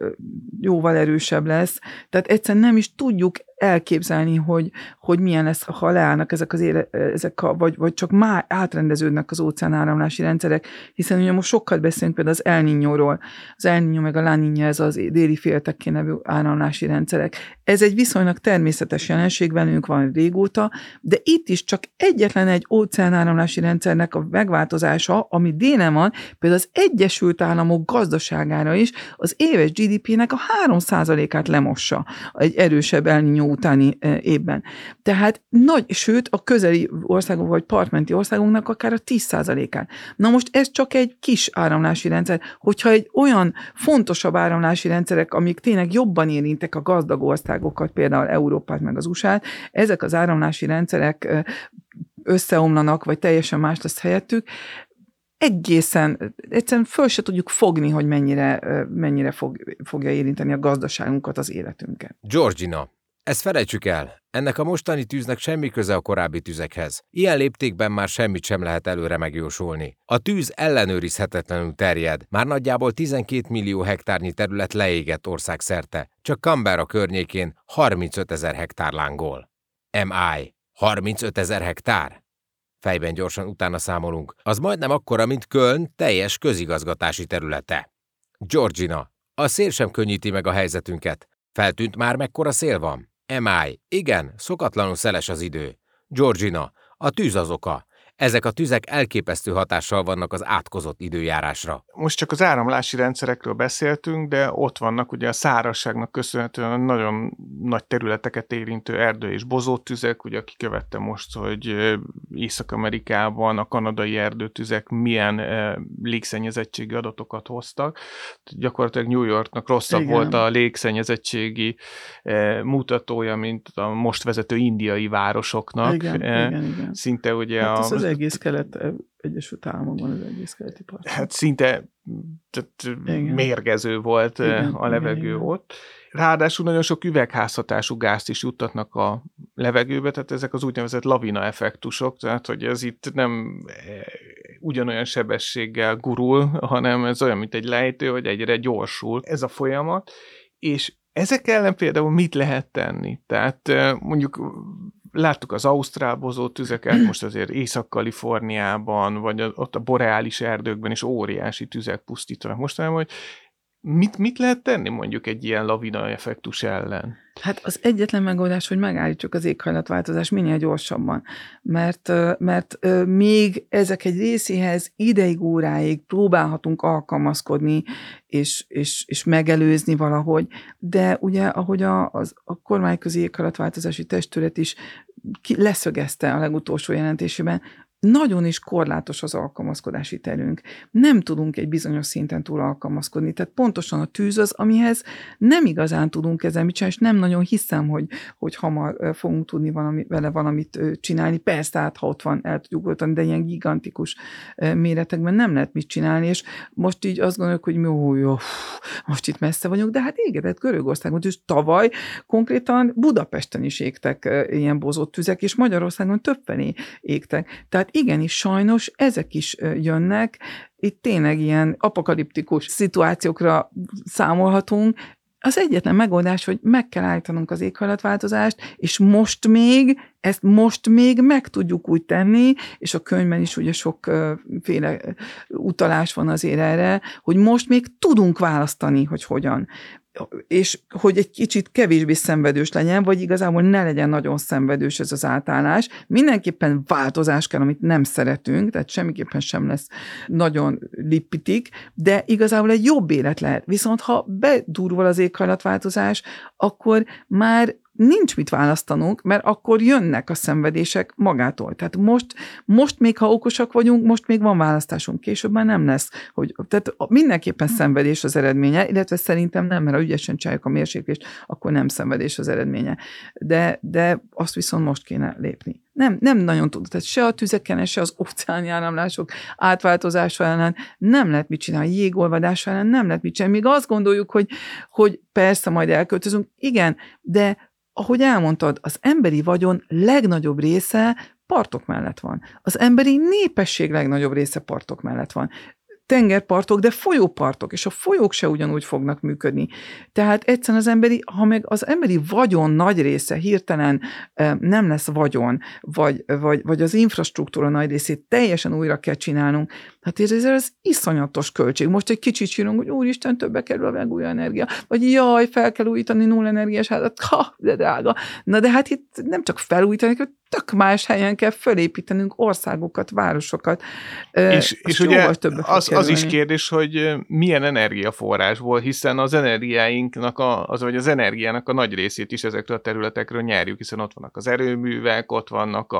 jóval erősebb lesz. Tehát egyszerűen nem is tudjuk elképzelni, hogy, hogy milyen lesz, ha leállnak ezek az éle, ezek a, vagy, vagy csak már átrendeződnek az óceánáramlási rendszerek, hiszen ugye most sokat beszélünk például az El Niño-ról. Az El Niño meg a La Niña, ez az déli féltekké nevű áramlási rendszerek. Ez egy viszonylag természetes jelenség, velünk van régóta, de itt is csak egyetlen egy óceánáramlási rendszernek a megváltozása, ami délen van, például az Egyesült Államok gazdaságára is az éves GDP-nek a 3%-át lemossa egy erősebb El Niño utáni évben. Tehát nagy, sőt a közeli országok vagy partmenti országunknak akár a 10%-át. Na most ez csak egy kis áramlási rendszer. Hogyha egy olyan fontosabb áramlási rendszerek, amik tényleg jobban érintek a gazdag országokat, például Európát meg az USA-t, ezek az áramlási rendszerek összeomlanak, vagy teljesen más lesz helyettük, egészen, egyszerűen föl se tudjuk fogni, hogy mennyire, mennyire fog, fogja érinteni a gazdaságunkat, az életünket. Georgina, ezt felejtsük el. Ennek a mostani tűznek semmi köze a korábbi tüzekhez. Ilyen léptékben már semmit sem lehet előre megjósolni. A tűz ellenőrizhetetlenül terjed. Már nagyjából 12 millió hektárnyi terület leégett országszerte. Csak Canberra környékén 35 ezer hektár lángol. MI. 35 ezer hektár? Fejben gyorsan utána számolunk. Az majdnem akkora, mint Köln teljes közigazgatási területe. Georgina. A szél sem könnyíti meg a helyzetünket. Feltűnt már mekkora szél van? Emáj, igen, szokatlanul szeles az idő. Georgina, a tűz az oka. Ezek a tüzek elképesztő hatással vannak az átkozott időjárásra. Most csak az áramlási rendszerekről beszéltünk, de ott vannak ugye a szárazságnak köszönhetően nagyon nagy területeket érintő erdő és bozótüzek, ugye aki követte most, hogy Észak-Amerikában a kanadai erdőtüzek milyen légszennyezettségi adatokat hoztak. Gyakorlatilag New Yorknak rosszabb igen. volt a légszennyezettségi mutatója, mint a most vezető indiai városoknak. Igen, igen, igen. Szinte ugye hát a az egész kelet Egyesült Államokban az egész keleti part. Hát szinte tehát mérgező volt igen, a levegő igen, ott. Ráadásul nagyon sok üvegházhatású gázt is juttatnak a levegőbe, tehát ezek az úgynevezett lavina effektusok, tehát hogy ez itt nem ugyanolyan sebességgel gurul, hanem ez olyan, mint egy lejtő, hogy egyre gyorsul ez a folyamat, és ezek ellen például mit lehet tenni? Tehát mondjuk láttuk az ausztrál bozó tüzeket, most azért Észak-Kaliforniában, vagy ott a boreális erdőkben is óriási tüzek pusztítanak. Mostanában, hogy mit, mit lehet tenni mondjuk egy ilyen lavina effektus ellen? Hát az egyetlen megoldás, hogy megállítsuk az éghajlatváltozást minél gyorsabban, mert, mert még ezek egy részéhez ideig, óráig próbálhatunk alkalmazkodni, és, és, és megelőzni valahogy, de ugye, ahogy a, az, a kormányközi éghajlatváltozási testület is leszögezte a legutolsó jelentésében, nagyon is korlátos az alkalmazkodási terünk. Nem tudunk egy bizonyos szinten túl alkalmazkodni. Tehát pontosan a tűz az, amihez nem igazán tudunk ezzel mit csinálni, és nem nagyon hiszem, hogy, hogy hamar fogunk tudni valami, vele valamit csinálni. Persze, hát ha ott van, el tudjuk oltani, de ilyen gigantikus méretekben nem lehet mit csinálni, és most így azt gondoljuk, hogy jó, jó, most itt messze vagyunk, de hát égedett Görögországon, és tavaly konkrétan Budapesten is égtek ilyen bozott tüzek, és Magyarországon többfelé égtek. Tehát igenis sajnos ezek is jönnek, itt tényleg ilyen apokaliptikus szituációkra számolhatunk, az egyetlen megoldás, hogy meg kell állítanunk az éghajlatváltozást, és most még, ezt most még meg tudjuk úgy tenni, és a könyvben is ugye sokféle utalás van azért erre, hogy most még tudunk választani, hogy hogyan és hogy egy kicsit kevésbé szenvedős legyen, vagy igazából ne legyen nagyon szenvedős ez az átállás. Mindenképpen változás kell, amit nem szeretünk, tehát semmiképpen sem lesz nagyon lippitik, de igazából egy jobb élet lehet. Viszont ha bedurval az éghajlatváltozás, akkor már nincs mit választanunk, mert akkor jönnek a szenvedések magától. Tehát most, most még, ha okosak vagyunk, most még van választásunk, később már nem lesz. Hogy, tehát mindenképpen szenvedés az eredménye, illetve szerintem nem, mert ha ügyesen csináljuk a mérséklést, akkor nem szenvedés az eredménye. De, de azt viszont most kéne lépni. Nem, nem nagyon tudod, tehát se a tüzeken, se az óceáni áramlások átváltozása ellen nem lehet mit csinálni, jégolvadás ellen nem lehet mit csinálni. Még azt gondoljuk, hogy, hogy persze majd elköltözünk, igen, de ahogy elmondtad, az emberi vagyon legnagyobb része partok mellett van. Az emberi népesség legnagyobb része partok mellett van tengerpartok, de folyópartok, és a folyók se ugyanúgy fognak működni. Tehát egyszerűen az emberi, ha meg az emberi vagyon nagy része hirtelen nem lesz vagyon, vagy, vagy, vagy az infrastruktúra nagy részét teljesen újra kell csinálnunk, hát ez, ez iszonyatos költség. Most egy kicsit sírunk, hogy úristen, többe kerül a megújuló energia, vagy jaj, fel kell újítani null energiás házat, ha, de drága. Na de hát itt nem csak felújítani, tök más helyen kell fölépítenünk országokat, városokat. És, és ugye az, az is kérdés, hogy milyen energiaforrásból, hiszen az energiáinknak, a, az, vagy az energiának a nagy részét is ezekről a területekről nyerjük, hiszen ott vannak az erőművek, ott vannak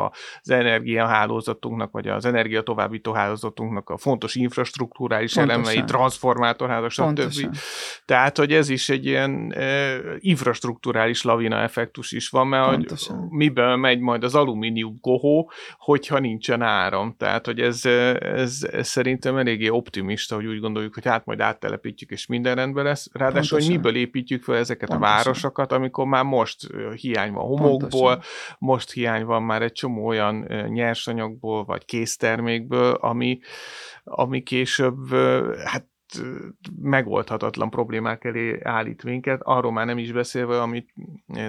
az energiahálózatunknak, vagy az energia továbbító hálózatunknak a fontos infrastruktúrális Pontosan. elemei, transformátorhálózat, stb. Tehát, hogy ez is egy ilyen e, infrastruktúrális lavina effektus is van, mert hogy miből megy majd az alumínium kohó, hogyha nincsen áram. Tehát, hogy ez, ez, ez szerintem eléggé optimista, hogy úgy gondoljuk, hogy hát majd áttelepítjük, és minden rendben lesz. Ráadásul, Pontosan. hogy miből építjük fel ezeket Pontosan. a városokat, amikor már most hiány van homokból, Pontosan. most hiány van már egy csomó olyan nyersanyagból, vagy késztermékből, ami, ami később, hát megoldhatatlan problémák elé állít minket, arról már nem is beszélve, amit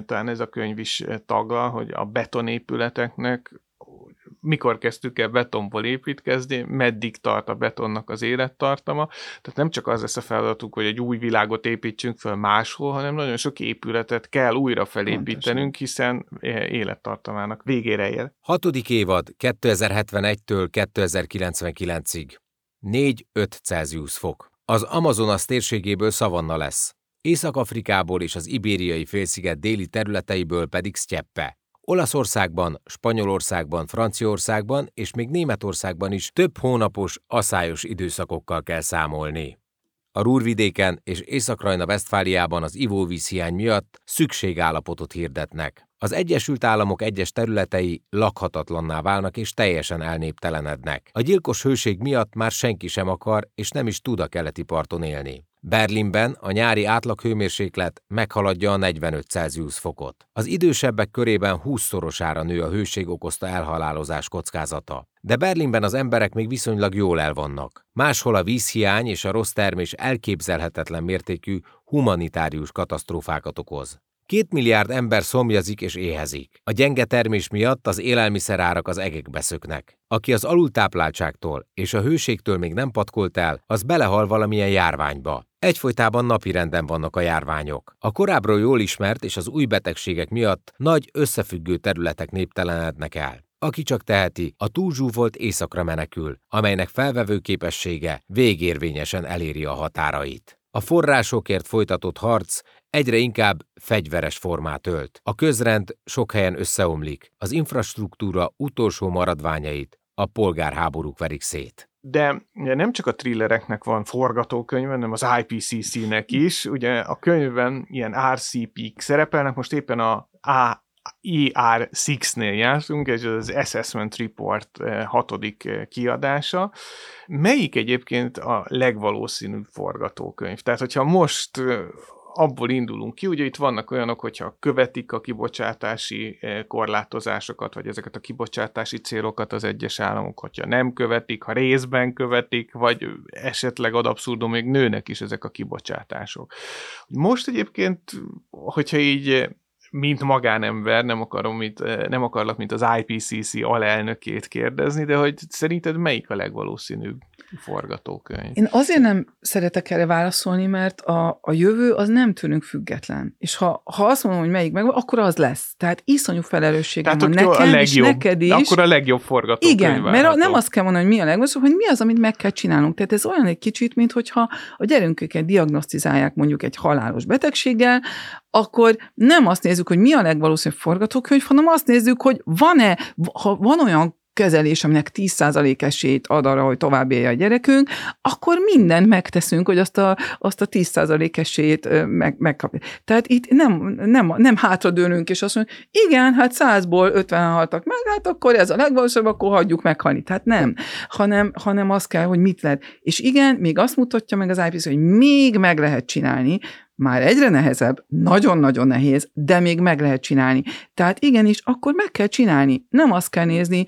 talán ez a könyv is tagal, hogy a betonépületeknek mikor kezdtük el betonból építkezni, meddig tart a betonnak az élettartama. Tehát nem csak az lesz a feladatunk, hogy egy új világot építsünk fel máshol, hanem nagyon sok épületet kell újra felépítenünk, hiszen élettartamának végére ér. Hatodik évad 2071-től 2099-ig. 4-5 Celsius fok. Az Amazonas térségéből szavanna lesz. Észak-Afrikából és az ibériai félsziget déli területeiből pedig sztyeppe. Olaszországban, Spanyolországban, Franciaországban és még Németországban is több hónapos, aszályos időszakokkal kell számolni. A Rúrvidéken és Észak-Rajna-Vesztfáliában az ivóvízhiány miatt szükségállapotot hirdetnek. Az Egyesült Államok egyes területei lakhatatlanná válnak és teljesen elnéptelenednek. A gyilkos hőség miatt már senki sem akar és nem is tud a keleti parton élni. Berlinben a nyári átlaghőmérséklet meghaladja a 45 Celsius fokot. Az idősebbek körében 20-szorosára nő a hőség okozta elhalálozás kockázata. De Berlinben az emberek még viszonylag jól elvannak. Máshol a vízhiány és a rossz termés elképzelhetetlen mértékű humanitárius katasztrófákat okoz. Két milliárd ember szomjazik és éhezik. A gyenge termés miatt az élelmiszerárak az egekbe szöknek. Aki az alultápláltságtól és a hőségtől még nem patkolt el, az belehal valamilyen járványba. Egyfolytában napirenden vannak a járványok. A korábbról jól ismert és az új betegségek miatt nagy összefüggő területek néptelenednek el. Aki csak teheti, a túlzsúfolt éjszakra menekül, amelynek felvevő képessége végérvényesen eléri a határait. A forrásokért folytatott harc egyre inkább fegyveres formát ölt. A közrend sok helyen összeomlik, az infrastruktúra utolsó maradványait a polgárháborúk verik szét. De nem csak a thrillereknek van forgatókönyve, hanem az IPCC-nek is. Ugye a könyvben ilyen RCP-k szerepelnek, most éppen a A ER6-nél jártunk, ez az Assessment Report eh, hatodik eh, kiadása. Melyik egyébként a legvalószínűbb forgatókönyv? Tehát, hogyha most eh, abból indulunk ki, ugye itt vannak olyanok, hogyha követik a kibocsátási korlátozásokat, vagy ezeket a kibocsátási célokat az egyes államok, hogyha nem követik, ha részben követik, vagy esetleg ad abszurdum, még nőnek is ezek a kibocsátások. Most egyébként, hogyha így mint magánember, nem, akarom, mint, eh, nem akarlak, mint az IPCC alelnökét kérdezni, de hogy szerinted melyik a legvalószínűbb forgatókönyv? Én azért nem szeretek erre válaszolni, mert a, a jövő az nem tőlünk független. És ha, ha azt mondom, hogy melyik meg, akkor az lesz. Tehát iszonyú felelősségem van nekem, a legjobb, és neked is. Akkor a legjobb forgatókönyv Igen, mert nem azt kell mondani, hogy mi a legvalószínűbb, hogy mi az, amit meg kell csinálnunk. Tehát ez olyan egy kicsit, mint hogyha a gyerünköket diagnosztizálják mondjuk egy halálos betegséggel, akkor nem azt nézzük, hogy mi a legvalószínűbb forgatókönyv, hanem azt nézzük, hogy van-e, ha van olyan kezelés, aminek 10% esélyt ad arra, hogy tovább élje a gyerekünk, akkor mindent megteszünk, hogy azt a, azt a 10% esélyt meg, megkapja. Tehát itt nem, nem, nem hátradőlünk, és azt mondjuk, igen, hát 100-ból 50 haltak meg, hát akkor ez a legvalószínűbb, akkor hagyjuk meghalni. Tehát nem, hanem, hanem az kell, hogy mit lehet. És igen, még azt mutatja meg az IPC, hogy még meg lehet csinálni, már egyre nehezebb, nagyon-nagyon nehéz, de még meg lehet csinálni. Tehát igenis, akkor meg kell csinálni. Nem azt kell nézni,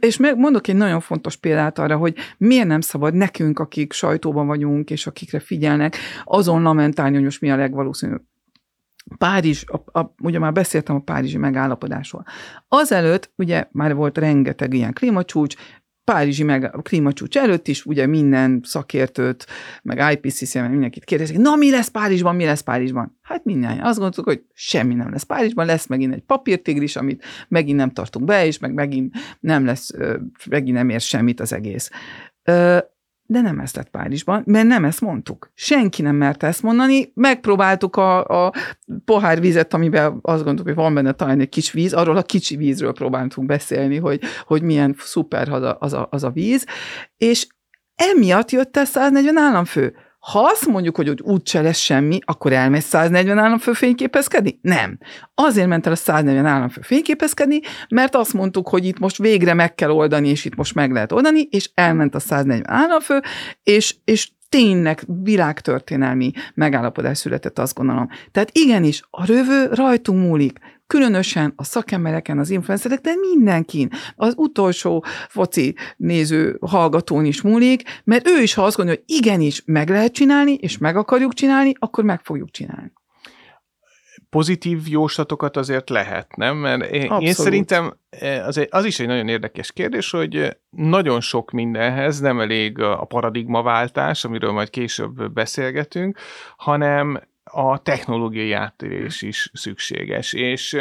és mondok egy nagyon fontos példát arra, hogy miért nem szabad nekünk, akik sajtóban vagyunk, és akikre figyelnek, azon lamentálni, hogy most mi a legvalószínűbb. Párizs, a, a, ugye már beszéltem a párizsi megállapodásról. Azelőtt ugye már volt rengeteg ilyen klímacsúcs, Párizsi meg a klímacsúcs előtt is, ugye minden szakértőt, meg IPCC, meg mindenkit kérdezik, na mi lesz Párizsban, mi lesz Párizsban? Hát minden. Azt gondoltuk, hogy semmi nem lesz Párizsban, lesz megint egy papírtigris, amit megint nem tartunk be, és meg megint nem lesz, megint nem ér semmit az egész. De nem ez lett Párizsban, mert nem ezt mondtuk. Senki nem merte ezt mondani. Megpróbáltuk a, a pohár vizet, amiben azt gondoltuk, hogy van benne talán egy kis víz, arról a kicsi vízről próbáltunk beszélni, hogy, hogy milyen szuper az a, az, a, az a víz, és emiatt jött el 140 államfő. Ha azt mondjuk, hogy úgyse lesz semmi, akkor elmegy 140 államfő fényképezkedni? Nem. Azért ment el a 140 államfő fényképezkedni, mert azt mondtuk, hogy itt most végre meg kell oldani, és itt most meg lehet oldani, és elment a 140 államfő, és, és tényleg világtörténelmi megállapodás született, azt gondolom. Tehát igenis, a rövő rajtunk múlik különösen a szakembereken, az influencerek, de mindenkin, az utolsó foci néző hallgatón is múlik, mert ő is, ha azt gondolja, hogy igenis meg lehet csinálni, és meg akarjuk csinálni, akkor meg fogjuk csinálni pozitív jóslatokat azért lehet, nem? Mert én, én szerintem eh, az, egy, az is egy nagyon érdekes kérdés, hogy nagyon sok mindenhez nem elég a paradigmaváltás, amiről majd később beszélgetünk, hanem a technológiai áttérés is szükséges. És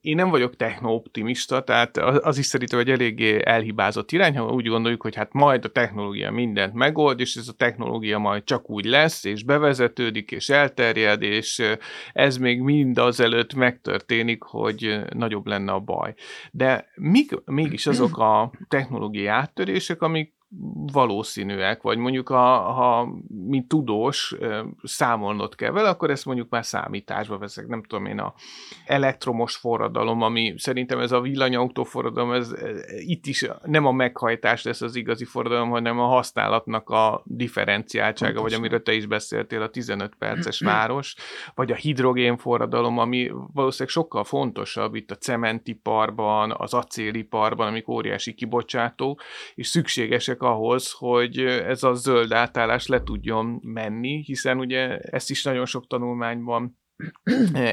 én nem vagyok techno-optimista, tehát az is szerintem egy eléggé elhibázott irány, ha úgy gondoljuk, hogy hát majd a technológia mindent megold, és ez a technológia majd csak úgy lesz, és bevezetődik, és elterjed, és ez még mind azelőtt megtörténik, hogy nagyobb lenne a baj. De mik mégis azok a technológiai áttörések, amik valószínűek, vagy mondjuk ha, ha mint tudós számolnod kell vele, akkor ezt mondjuk már számításba veszek, nem tudom én, a elektromos forradalom, ami szerintem ez a villanyautó forradalom, ez, ez, itt is nem a meghajtás lesz az igazi forradalom, hanem a használatnak a differenciáltsága, Pontosan. vagy amiről te is beszéltél, a 15 perces város, vagy a hidrogén forradalom, ami valószínűleg sokkal fontosabb itt a cementiparban, az acéliparban, amik óriási kibocsátó, és szükségesek ahhoz, hogy ez a zöld átállás le tudjon menni, hiszen ugye ezt is nagyon sok tanulmányban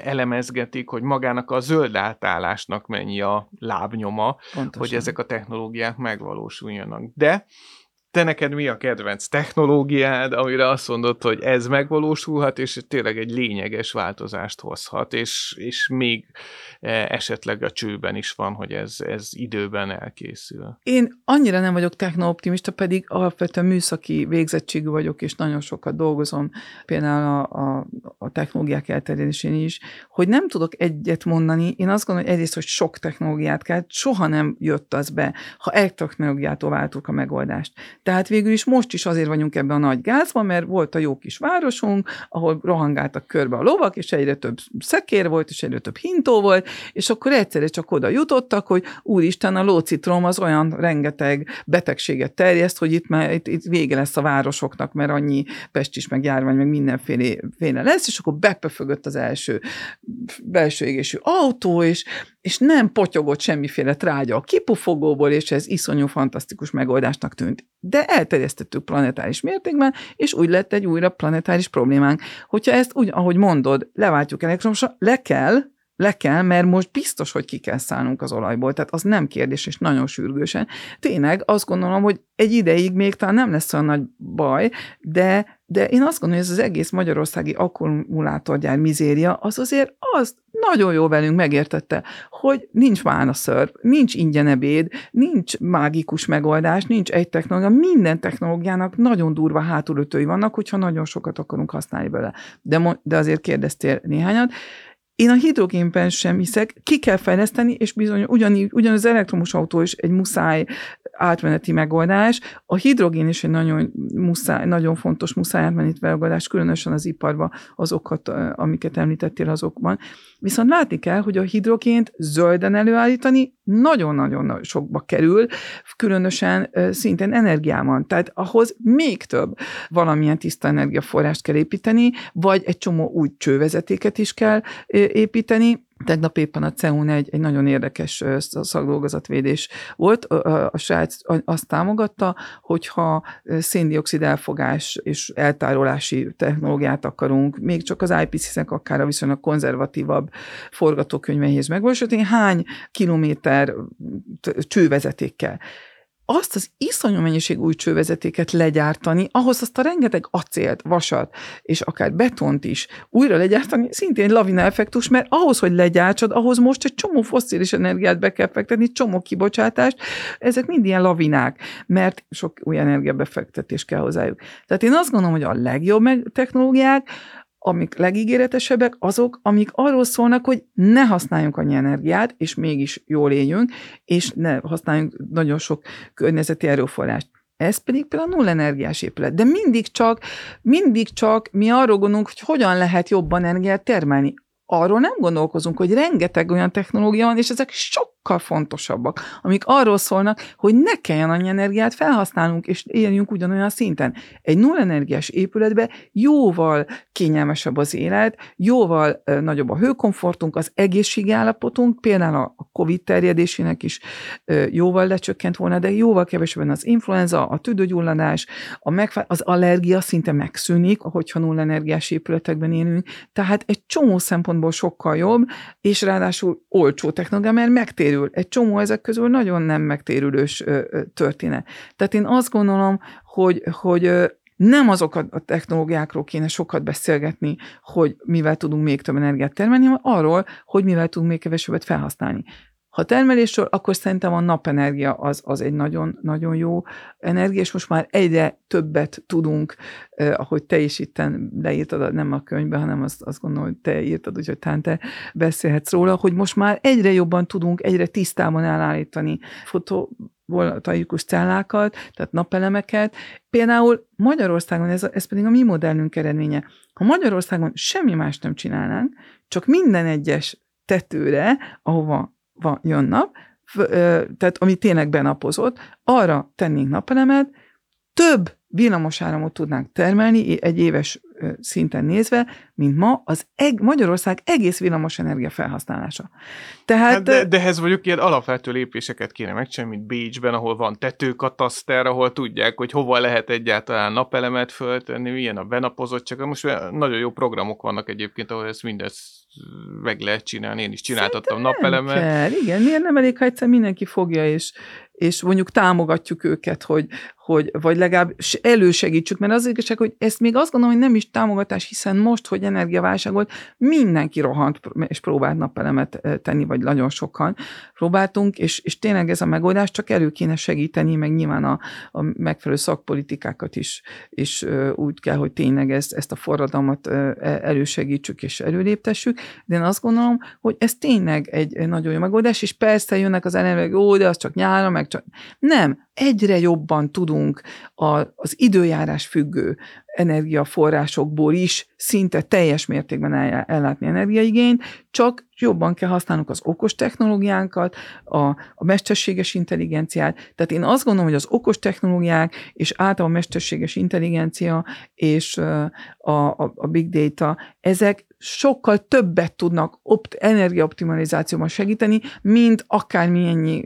elemezgetik, hogy magának a zöld átállásnak mennyi a lábnyoma, Pontosan. hogy ezek a technológiák megvalósuljanak. De te neked mi a kedvenc technológiád, amire azt mondod, hogy ez megvalósulhat, és tényleg egy lényeges változást hozhat, és, és még e, esetleg a csőben is van, hogy ez, ez időben elkészül. Én annyira nem vagyok technooptimista, pedig alapvetően műszaki végzettségű vagyok, és nagyon sokat dolgozom, például a, a, a technológiák elterjedésén is, hogy nem tudok egyet mondani. Én azt gondolom, hogy egyrészt, hogy sok technológiát kell, soha nem jött az be, ha egy technológiától váltuk a megoldást tehát végül is most is azért vagyunk ebben a nagy gázban, mert volt a jó kis városunk, ahol rohangáltak körbe a lovak, és egyre több szekér volt, és egyre több hintó volt, és akkor egyszerre csak oda jutottak, hogy úristen, a lócitrom az olyan rengeteg betegséget terjeszt, hogy itt már itt, itt vége lesz a városoknak, mert annyi pestis, meg járvány, meg mindenféle lesz, és akkor bepöfögött az első belső égésű autó, és, és nem potyogott semmiféle trágya a kipufogóból, és ez iszonyú fantasztikus megoldásnak tűnt. De elterjesztettük planetáris mértékben, és úgy lett egy újra planetáris problémánk. Hogyha ezt úgy, ahogy mondod, leváltjuk elektromosra, le kell, le kell, mert most biztos, hogy ki kell szállnunk az olajból, tehát az nem kérdés, és nagyon sürgősen. Tényleg azt gondolom, hogy egy ideig még talán nem lesz olyan nagy baj, de, de én azt gondolom, hogy ez az egész magyarországi akkumulátorgyár mizéria, az azért azt nagyon jó velünk megértette, hogy nincs szörp, nincs ingyen ebéd, nincs mágikus megoldás, nincs egy technológia, minden technológiának nagyon durva hátulütői vannak, hogyha nagyon sokat akarunk használni vele. De, de azért kérdeztél néhányat, én a hidrogénben sem hiszek, ki kell fejleszteni, és bizony ugyanígy, ugyanaz elektromos autó is egy muszáj átmeneti megoldás. A hidrogén is egy nagyon, muszáj, nagyon fontos muszáj átmeneti megoldás, különösen az iparban azokat, amiket említettél azokban. Viszont látni kell, hogy a hidrogént zölden előállítani nagyon-nagyon sokba kerül, különösen szintén energiában. Tehát ahhoz még több valamilyen tiszta energiaforrást kell építeni, vagy egy csomó új csővezetéket is kell építeni, Tegnap éppen a CEUN egy, egy nagyon érdekes szakdolgozatvédés volt. A Svájc azt támogatta, hogyha széndiokszid elfogás és eltárolási technológiát akarunk, még csak az IPCC-nek akár a viszonylag konzervatívabb forgatókönyvehéz megvalósítani, hány kilométer csővezetékkel azt az iszonyú mennyiség új csővezetéket legyártani, ahhoz azt a rengeteg acélt, vasat, és akár betont is újra legyártani, szintén lavina effektus, mert ahhoz, hogy legyártsad, ahhoz most egy csomó fosszilis energiát be kell fektetni, csomó kibocsátást, ezek mind ilyen lavinák, mert sok új energiabefektetés kell hozzájuk. Tehát én azt gondolom, hogy a legjobb technológiák amik legígéretesebbek, azok, amik arról szólnak, hogy ne használjunk annyi energiát, és mégis jól éljünk, és ne használjunk nagyon sok környezeti erőforrást. Ez pedig például null energiás épület. De mindig csak, mindig csak mi arról gondolunk, hogy hogyan lehet jobban energiát termelni arról nem gondolkozunk, hogy rengeteg olyan technológia van, és ezek sokkal fontosabbak, amik arról szólnak, hogy ne kelljen annyi energiát felhasználnunk, és éljünk ugyanolyan szinten. Egy nullenergiás épületbe jóval kényelmesebb az élet, jóval nagyobb a hőkomfortunk, az egészségi állapotunk, például a COVID terjedésének is jóval lecsökkent volna, de jóval kevesebben az influenza, a tüdőgyulladás, a megfá- az allergia szinte megszűnik, hogyha nullenergiás épületekben élünk, tehát egy csomó szempont szempontból sokkal jobb, és ráadásul olcsó technológia, mert megtérül. Egy csomó ezek közül nagyon nem megtérülős történet. Tehát én azt gondolom, hogy, hogy nem azok a technológiákról kéne sokat beszélgetni, hogy mivel tudunk még több energiát termelni, hanem arról, hogy mivel tudunk még kevesebbet felhasználni. Ha termelésről, akkor szerintem a napenergia az, az egy nagyon, nagyon jó energia, és most már egyre többet tudunk, eh, ahogy te is itten leírtad, nem a könyvben, hanem azt, azt gondolom, hogy te írtad, úgyhogy talán te beszélhetsz róla, hogy most már egyre jobban tudunk, egyre tisztában elállítani fotó voltaikus cellákat, tehát napelemeket. Például Magyarországon, ez, ez pedig a mi modellünk eredménye, ha Magyarországon semmi más nem csinálnánk, csak minden egyes tetőre, ahova van, jön nap, tehát ami tényleg benapozott, arra tennénk napelemet, több villamosáramot tudnánk termelni egy éves szinten nézve, mint ma az eg- Magyarország egész villamosenergia felhasználása. Tehát, hát de, de ehhez vagyok ilyen alapvető lépéseket kéne megcsinálni, mint Bécsben, ahol van tetőkataszter, ahol tudják, hogy hova lehet egyáltalán napelemet föltenni, milyen a benapozottság. Most nagyon jó programok vannak egyébként, ahol ezt mindezt meg lehet csinálni. Én is csináltattam napelemet. Kell. Igen, miért nem elég, ha egyszer mindenki fogja, és, és mondjuk támogatjuk őket, hogy, hogy vagy legalább elősegítsük, mert az igazság, hogy ezt még azt gondolom, hogy nem is támogatás, hiszen most, hogy energiaválság volt, mindenki rohant és próbált napelemet tenni, vagy nagyon sokan próbáltunk, és, és tényleg ez a megoldás, csak elő kéne segíteni, meg nyilván a, a megfelelő szakpolitikákat is, és úgy kell, hogy tényleg ezt, ezt a forradalmat e, elősegítsük és előléptessük, de én azt gondolom, hogy ez tényleg egy nagyon jó megoldás, és persze jönnek az energiák, ó, de az csak nyára, meg csak... Nem, egyre jobban tudunk a, az időjárás függő energiaforrásokból is szinte teljes mértékben ellátni energiaigényt, csak jobban kell használnunk az okos technológiánkat, a, a mesterséges intelligenciát. Tehát én azt gondolom, hogy az okos technológiák és általában mesterséges intelligencia és a, a, a big data, ezek sokkal többet tudnak opt, energiaoptimalizációban segíteni, mint akármilyen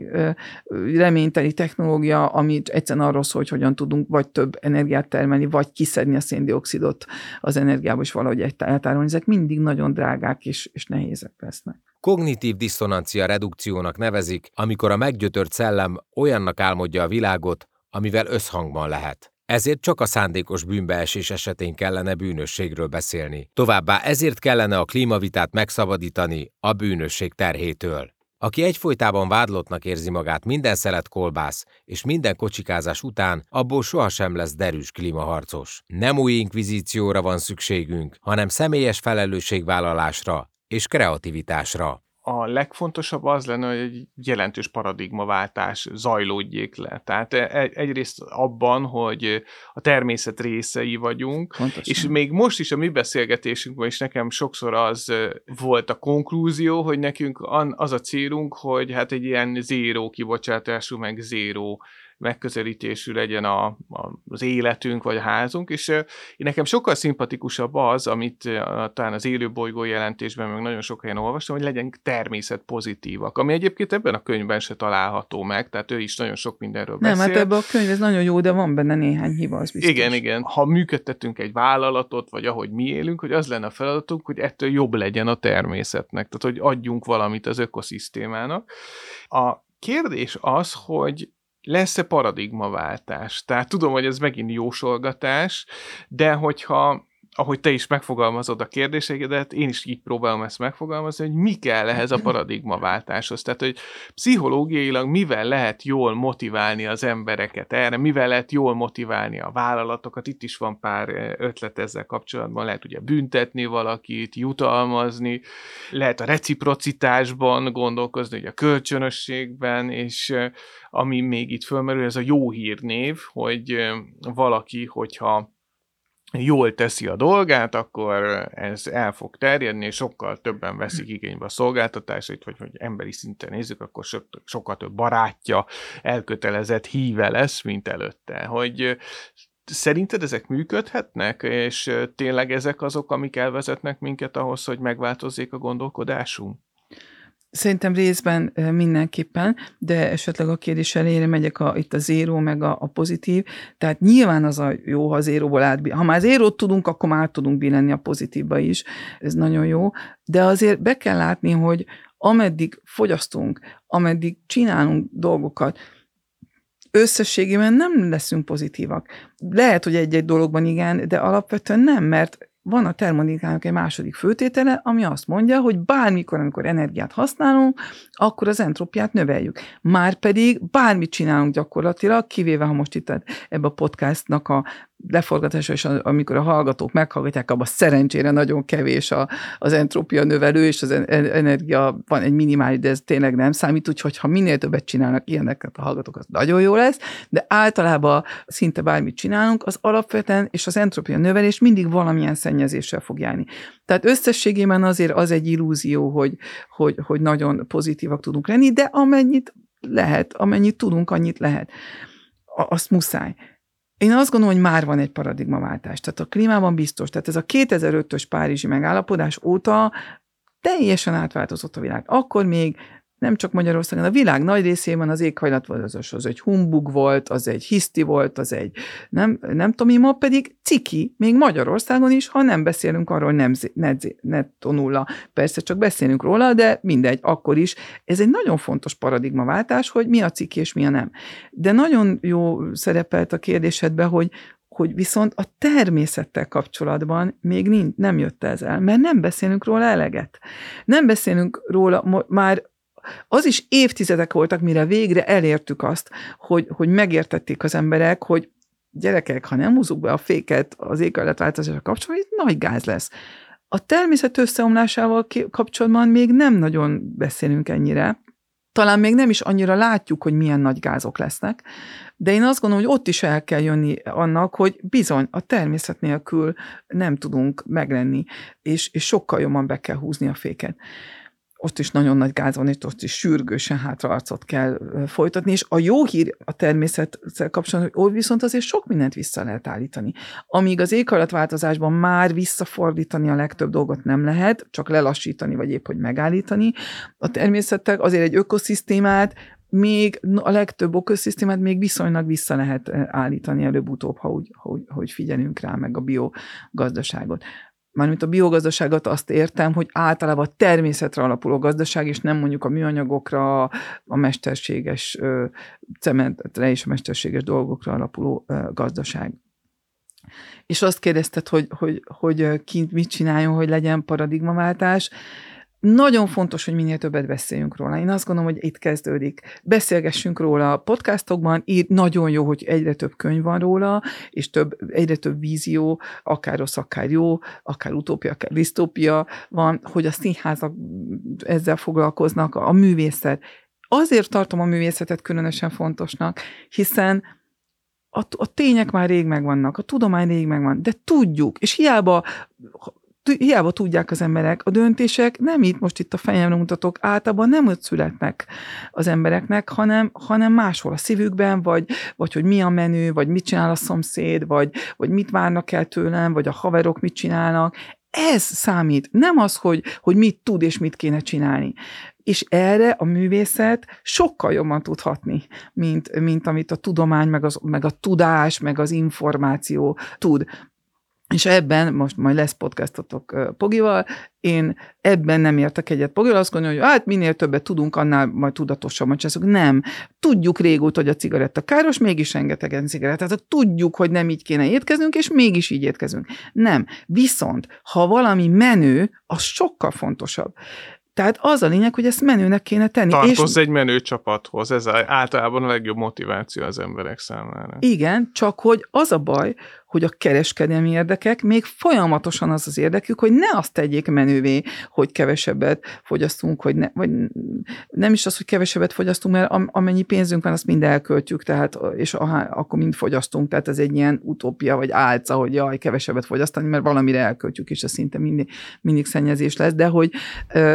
reményteli technológia, amit egyszerűen arról szól, hogy hogyan tudunk vagy több energiát termelni, vagy kiszedni a széndiokszidot az energiából, és valahogy eltárolni. Ezek mindig nagyon drágák és, és nehézek lesznek. Kognitív diszonancia redukciónak nevezik, amikor a meggyötört szellem olyannak álmodja a világot, amivel összhangban lehet. Ezért csak a szándékos bűnbeesés esetén kellene bűnösségről beszélni. Továbbá ezért kellene a klímavitát megszabadítani a bűnösség terhétől. Aki egyfolytában vádlottnak érzi magát minden szelet kolbász és minden kocsikázás után, abból sohasem lesz derűs klímaharcos. Nem új inkvizícióra van szükségünk, hanem személyes felelősségvállalásra és kreativitásra a legfontosabb az lenne, hogy egy jelentős paradigmaváltás zajlódjék le. Tehát e, egyrészt abban, hogy a természet részei vagyunk, Pontosan. és még most is a mi beszélgetésünkben is nekem sokszor az volt a konklúzió, hogy nekünk az a célunk, hogy hát egy ilyen zéró kibocsátású, meg zéró megközelítésű legyen a, a, az életünk vagy a házunk, és én nekem sokkal szimpatikusabb az, amit talán az élőbolygó jelentésben meg nagyon sok helyen olvastam, hogy legyen természet pozitívak, ami egyébként ebben a könyvben se található meg, tehát ő is nagyon sok mindenről Nem, beszél. hát ebben a könyv ez nagyon jó, de van benne néhány hiba, az biztos. Igen, igen. Ha működtetünk egy vállalatot, vagy ahogy mi élünk, hogy az lenne a feladatunk, hogy ettől jobb legyen a természetnek, tehát hogy adjunk valamit az ökoszisztémának. A kérdés az, hogy lesz-e paradigmaváltás? Tehát tudom, hogy ez megint jósolgatás, de hogyha ahogy te is megfogalmazod a kérdéseidet, én is így próbálom ezt megfogalmazni, hogy mi kell ehhez a paradigmaváltáshoz. Tehát, hogy pszichológiailag mivel lehet jól motiválni az embereket erre, mivel lehet jól motiválni a vállalatokat. Itt is van pár eh, ötlet ezzel kapcsolatban. Lehet ugye büntetni valakit, jutalmazni, lehet a reciprocitásban gondolkozni, ugye a kölcsönösségben, és eh, ami még itt fölmerül, ez a jó hírnév, hogy eh, valaki, hogyha jól teszi a dolgát, akkor ez el fog terjedni, és sokkal többen veszik igénybe a szolgáltatásait, vagy hogy emberi szinten nézzük, akkor so, sokkal több barátja, elkötelezett híve lesz, mint előtte. Hogy szerinted ezek működhetnek, és tényleg ezek azok, amik elvezetnek minket ahhoz, hogy megváltozzék a gondolkodásunk? Szerintem részben mindenképpen, de esetleg a kérdés elére megyek a, itt a zéró, meg a, a pozitív. Tehát nyilván az a jó, ha zéróból át, ha már zérót tudunk, akkor már tudunk billenni a pozitívba is. Ez nagyon jó. De azért be kell látni, hogy ameddig fogyasztunk, ameddig csinálunk dolgokat, összességében nem leszünk pozitívak. Lehet, hogy egy-egy dologban igen, de alapvetően nem, mert van a termodinamikának egy második főtétele, ami azt mondja, hogy bármikor, amikor energiát használunk, akkor az entropiát növeljük. Márpedig bármit csinálunk gyakorlatilag, kivéve ha most itt ebbe a podcastnak a leforgatása, és amikor a hallgatók meghallgatják, abban szerencsére nagyon kevés a, az entrópia növelő, és az energia van egy minimális, de ez tényleg nem számít, úgyhogy ha minél többet csinálnak ilyeneket a hallgatók, az nagyon jó lesz, de általában szinte bármit csinálunk, az alapvetően, és az entrópia növelés mindig valamilyen szennyezéssel fog járni. Tehát összességében azért az egy illúzió, hogy, hogy, hogy nagyon pozitívak tudunk lenni, de amennyit lehet, amennyit tudunk, annyit lehet. Azt muszáj. Én azt gondolom, hogy már van egy paradigmaváltás. Tehát a klímában biztos. Tehát ez a 2005-ös Párizsi megállapodás óta teljesen átváltozott a világ. Akkor még nem csak Magyarországon, a világ nagy részében az éghajlatváltozás az egy humbug volt, az egy hiszti volt, az egy nem, nem tudom, ma pedig ciki, még Magyarországon is, ha nem beszélünk arról, nem netto nulla. Persze csak beszélünk róla, de mindegy, akkor is. Ez egy nagyon fontos paradigmaváltás, hogy mi a ciki és mi a nem. De nagyon jó szerepelt a kérdésedbe, hogy, hogy viszont a természettel kapcsolatban még nincs, nem jött ez el, mert nem beszélünk róla eleget. Nem beszélünk róla, már az is évtizedek voltak, mire végre elértük azt, hogy, hogy megértették az emberek, hogy gyerekek, ha nem húzzuk be a féket az éghajlatváltozásra kapcsolatban, itt nagy gáz lesz. A természet összeomlásával kapcsolatban még nem nagyon beszélünk ennyire, talán még nem is annyira látjuk, hogy milyen nagy gázok lesznek, de én azt gondolom, hogy ott is el kell jönni annak, hogy bizony a természet nélkül nem tudunk meglenni, és, és sokkal jobban be kell húzni a féket ott is nagyon nagy gáz van, és ott is sürgősen hátraarcot kell folytatni, és a jó hír a természettel kapcsolatban, hogy viszont azért sok mindent vissza lehet állítani. Amíg az éghajlatváltozásban már visszafordítani a legtöbb dolgot nem lehet, csak lelassítani, vagy épp hogy megállítani, a természettel azért egy ökoszisztémát még a legtöbb ökoszisztémát még viszonylag vissza lehet állítani előbb-utóbb, ha úgy, hogy, hogy figyelünk rá, meg a biogazdaságot mármint a biogazdaságot azt értem, hogy általában a természetre alapuló gazdaság, és nem mondjuk a műanyagokra, a mesterséges cementre és a mesterséges dolgokra alapuló gazdaság. És azt kérdezted, hogy, hogy, hogy kint mit csináljon, hogy legyen paradigmaváltás. Nagyon fontos, hogy minél többet beszéljünk róla. Én azt gondolom, hogy itt kezdődik. Beszélgessünk róla a podcastokban, ír, nagyon jó, hogy egyre több könyv van róla, és több, egyre több vízió, akár rossz, akár jó, akár utópia, akár disztópia van, hogy a színházak ezzel foglalkoznak, a művészet. Azért tartom a művészetet különösen fontosnak, hiszen a, a tények már rég megvannak, a tudomány rég megvan, de tudjuk, és hiába hiába tudják az emberek, a döntések nem itt most itt a fejemre mutatok, általában nem ott születnek az embereknek, hanem, hanem máshol a szívükben, vagy, vagy hogy mi a menő, vagy mit csinál a szomszéd, vagy, vagy mit várnak el tőlem, vagy a haverok mit csinálnak. Ez számít, nem az, hogy, hogy mit tud és mit kéne csinálni. És erre a művészet sokkal jobban tudhatni, mint, mint amit a tudomány, meg, az, meg a tudás, meg az információ tud. És ebben, most majd lesz podcastotok Pogival, én ebben nem értek egyet Pogival, azt gondolom, hogy hát minél többet tudunk, annál majd tudatosabban csinálunk. Nem. Tudjuk régóta, hogy a cigaretta káros, mégis rengetegen cigarettát. Tudjuk, hogy nem így kéne étkeznünk, és mégis így étkezünk. Nem. Viszont, ha valami menő, az sokkal fontosabb. Tehát az a lényeg, hogy ezt menőnek kéne tenni. Tartozz és... egy menő csapathoz, ez általában a legjobb motiváció az emberek számára. Igen, csak hogy az a baj, hogy a kereskedelmi érdekek még folyamatosan az az érdekük, hogy ne azt tegyék menővé, hogy kevesebbet fogyasztunk, hogy ne, vagy nem is az, hogy kevesebbet fogyasztunk, mert amennyi pénzünk van, azt mind elköltjük, tehát, és aha, akkor mind fogyasztunk, tehát ez egy ilyen utópia, vagy álca, hogy jaj, kevesebbet fogyasztani, mert valamire elköltjük, és ez szinte mindig, mindig szennyezés lesz, de hogy,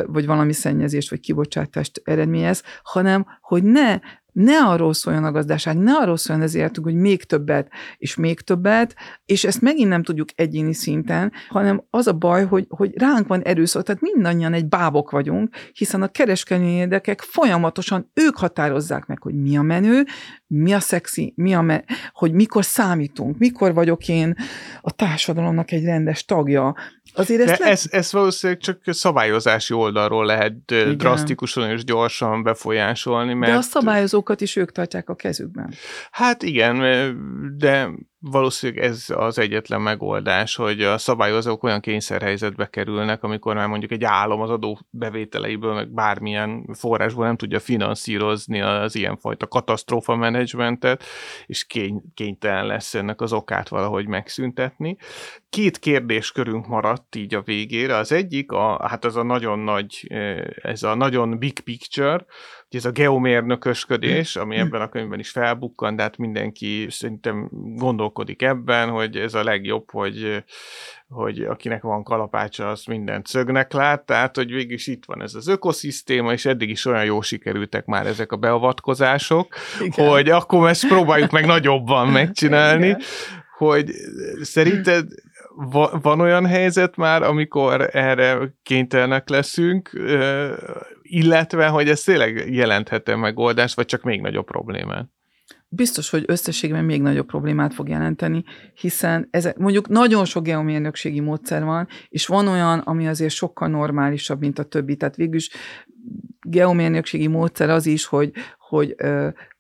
vagy valami szennyezést, vagy kibocsátást eredményez, hanem, hogy ne ne arról szóljon a gazdaság, ne arról szóljon az életünk, hogy még többet és még többet, és ezt megint nem tudjuk egyéni szinten, hanem az a baj, hogy, hogy ránk van erőszak, tehát mindannyian egy bábok vagyunk, hiszen a kereskedelmi érdekek folyamatosan ők határozzák meg, hogy mi a menő, mi a szexi, mi a me- hogy mikor számítunk, mikor vagyok én a társadalomnak egy rendes tagja, Azért ezt, le... ez, ez valószínűleg csak szabályozási oldalról lehet Igen. drasztikusan és gyorsan befolyásolni. Mert... De a szabályozókat is ők tartják a kezükben. Hát igen, de valószínűleg ez az egyetlen megoldás, hogy a szabályozók olyan kényszerhelyzetbe kerülnek, amikor már mondjuk egy állam az adó bevételeiből, meg bármilyen forrásból nem tudja finanszírozni az ilyenfajta katasztrófa menedzsmentet, és kény, kénytelen lesz ennek az okát valahogy megszüntetni. Két kérdéskörünk maradt így a végére. Az egyik, a, hát az a nagyon nagy, ez a nagyon big picture, ez a geomérnökösködés, ami ebben a könyvben is felbukkan, de hát mindenki szerintem gondolkodik ebben, hogy ez a legjobb, hogy, hogy akinek van kalapácsa, az mindent szögnek lát, tehát hogy végül is itt van ez az ökoszisztéma, és eddig is olyan jó sikerültek már ezek a beavatkozások, Igen. hogy akkor ezt próbáljuk meg nagyobban megcsinálni, Igen. hogy szerinted van olyan helyzet már, amikor erre kénytelenek leszünk, illetve, hogy ez tényleg jelenthet-e megoldást, vagy csak még nagyobb problémát? biztos, hogy összességben még nagyobb problémát fog jelenteni, hiszen ez, mondjuk nagyon sok geomérnökségi módszer van, és van olyan, ami azért sokkal normálisabb, mint a többi. Tehát végülis geomérnökségi módszer az is, hogy, hogy,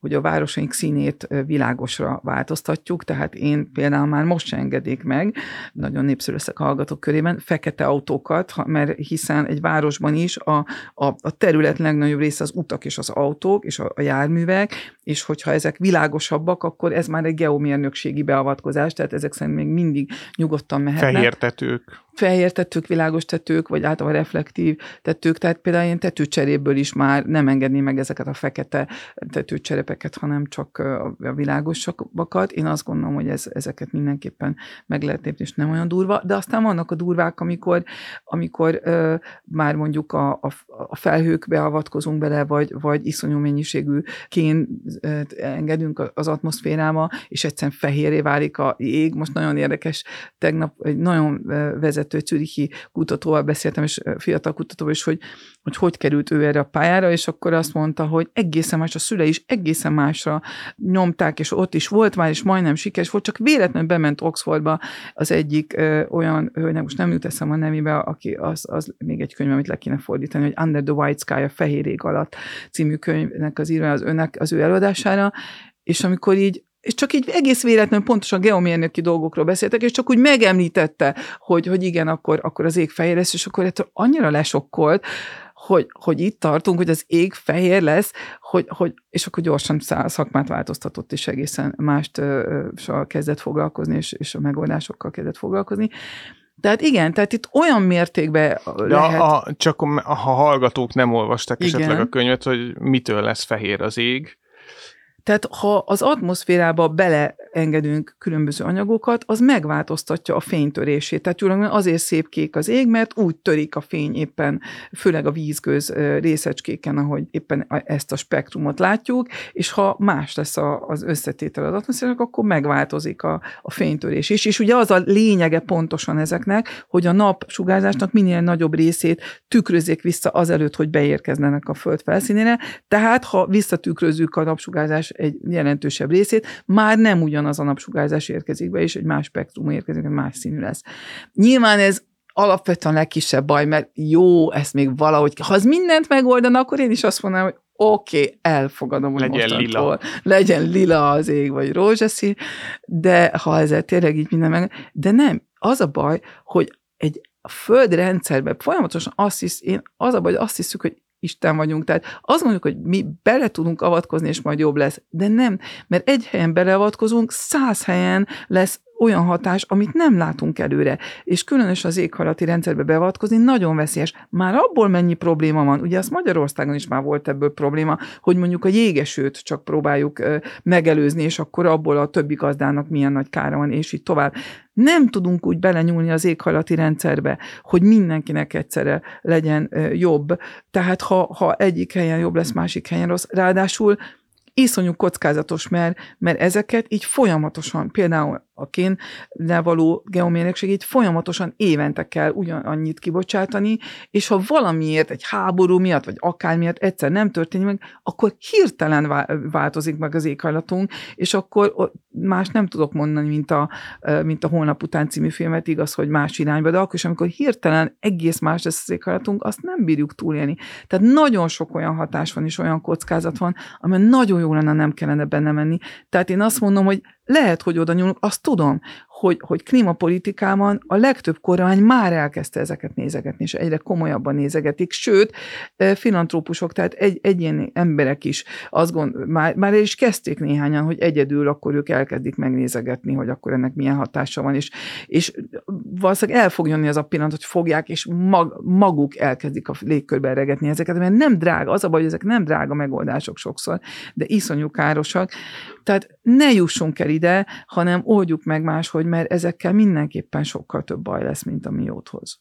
hogy a városaink színét világosra változtatjuk, tehát én például már most sem engedik meg, nagyon népszerű leszek a hallgatók körében, fekete autókat, mert hiszen egy városban is a, a, a terület legnagyobb része az utak és az autók és a, a járművek, és hogyha ezek világosabbak, akkor ez már egy geomérnökségi beavatkozás, tehát ezek szerint még mindig nyugodtan mehetnek. Fehér tetők fehér tetők, világos tetők, vagy általában reflektív tetők, tehát például én tetőcseréből is már nem engedném meg ezeket a fekete tetőcserepeket, hanem csak a világosakat. Én azt gondolom, hogy ez, ezeket mindenképpen meg lehet lépni, és nem olyan durva, de aztán vannak a durvák, amikor, amikor uh, már mondjuk a, a, a felhők beavatkozunk bele, vagy, vagy iszonyú mennyiségű kén engedünk az atmoszférába, és egyszerűen fehéré válik a ég. Most nagyon érdekes, tegnap egy nagyon vezető Czürichi kutatóval beszéltem, és fiatal kutatóval is, hogy, hogy hogy került ő erre a pályára, és akkor azt mondta, hogy egészen más, a szülei is egészen másra nyomták, és ott is volt már, és majdnem sikeres volt, csak véletlenül bement Oxfordba az egyik ö, olyan hölgynek, most nem jut eszem a nemébe, aki az, az még egy könyv, amit le kéne fordítani, hogy Under the White Sky, a Fehér ég alatt című könyvnek az írva az önnek, az ő előadására, és amikor így és csak így egész véletlenül pontosan geomérnöki dolgokról beszéltek, és csak úgy megemlítette, hogy, hogy igen, akkor, akkor az ég fehér és akkor ettől annyira lesokkolt, hogy, hogy itt tartunk, hogy az ég fehér lesz, hogy, hogy, és akkor gyorsan szakmát változtatott, és egészen mást kezdett foglalkozni, és, és a megoldásokkal kezdett foglalkozni. Tehát igen, tehát itt olyan mértékben lehet... A, a, csak ha hallgatók nem olvasták igen. esetleg a könyvet, hogy mitől lesz fehér az ég, tehát ha az atmoszférába beleengedünk különböző anyagokat, az megváltoztatja a fénytörését. Tehát tulajdonképpen azért szép kék az ég, mert úgy törik a fény éppen, főleg a vízgőz részecskéken, ahogy éppen ezt a spektrumot látjuk, és ha más lesz az összetétel az atmoszférának, akkor megváltozik a, a fénytörés is. És ugye az a lényege pontosan ezeknek, hogy a napsugárzásnak minél nagyobb részét tükrözzék vissza azelőtt, hogy beérkeznenek a föld felszínére. Tehát ha visszatükrözzük a napsugárzás egy jelentősebb részét, már nem ugyanaz a napsugárzás érkezik be, és egy más spektrum érkezik, egy más színű lesz. Nyilván ez alapvetően legkisebb baj, mert jó, ezt még valahogy, ha az mindent megoldana, akkor én is azt mondanám, hogy oké, okay, elfogadom, hogy legyen mostantól lila. legyen lila az ég, vagy rózsaszín, de ha ezzel tényleg így minden meg, de nem, az a baj, hogy egy a földrendszerben folyamatosan azt hisz, én az a baj, hogy azt hiszük, hogy Isten vagyunk. Tehát azt mondjuk, hogy mi bele tudunk avatkozni, és majd jobb lesz. De nem, mert egy helyen beleavatkozunk, száz helyen lesz olyan hatás, amit nem látunk előre. És különös az éghajlati rendszerbe beavatkozni nagyon veszélyes. Már abból mennyi probléma van, ugye az Magyarországon is már volt ebből probléma, hogy mondjuk a jégesőt csak próbáljuk megelőzni, és akkor abból a többi gazdának milyen nagy kára van, és így tovább. Nem tudunk úgy belenyúlni az éghajlati rendszerbe, hogy mindenkinek egyszerre legyen jobb. Tehát ha, ha egyik helyen jobb lesz, másik helyen rossz. Ráadásul iszonyú kockázatos, mert, mert ezeket így folyamatosan, például a kénnel való geomérnökség így folyamatosan évente kell ugyanannyit kibocsátani, és ha valamiért, egy háború miatt, vagy akár miatt egyszer nem történik meg, akkor hirtelen változik meg az éghajlatunk, és akkor más nem tudok mondani, mint a, mint a Holnap után című filmet, igaz, hogy más irányba, de akkor is, amikor hirtelen egész más lesz az éghajlatunk, azt nem bírjuk túlélni. Tehát nagyon sok olyan hatás van, és olyan kockázat van, amely nagyon jó lenne, nem kellene benne menni. Tehát én azt mondom, hogy lehet, hogy oda nyúlunk, azt tudom, hogy, hogy klímapolitikában a legtöbb kormány már elkezdte ezeket nézegetni, és egyre komolyabban nézegetik, sőt, filantrópusok, tehát egy, egyéni emberek is azt gond, már, már el is kezdték néhányan, hogy egyedül akkor ők elkezdik megnézegetni, hogy akkor ennek milyen hatása van, és, és valószínűleg el fog jönni az a pillanat, hogy fogják, és mag, maguk elkezdik a légkörbe regetni ezeket, mert nem drága, az a baj, hogy ezek nem drága megoldások sokszor, de iszonyú károsak, tehát ne jussunk el ide, hanem oldjuk meg máshogy, mert ezekkel mindenképpen sokkal több baj lesz, mint ami jót hoz.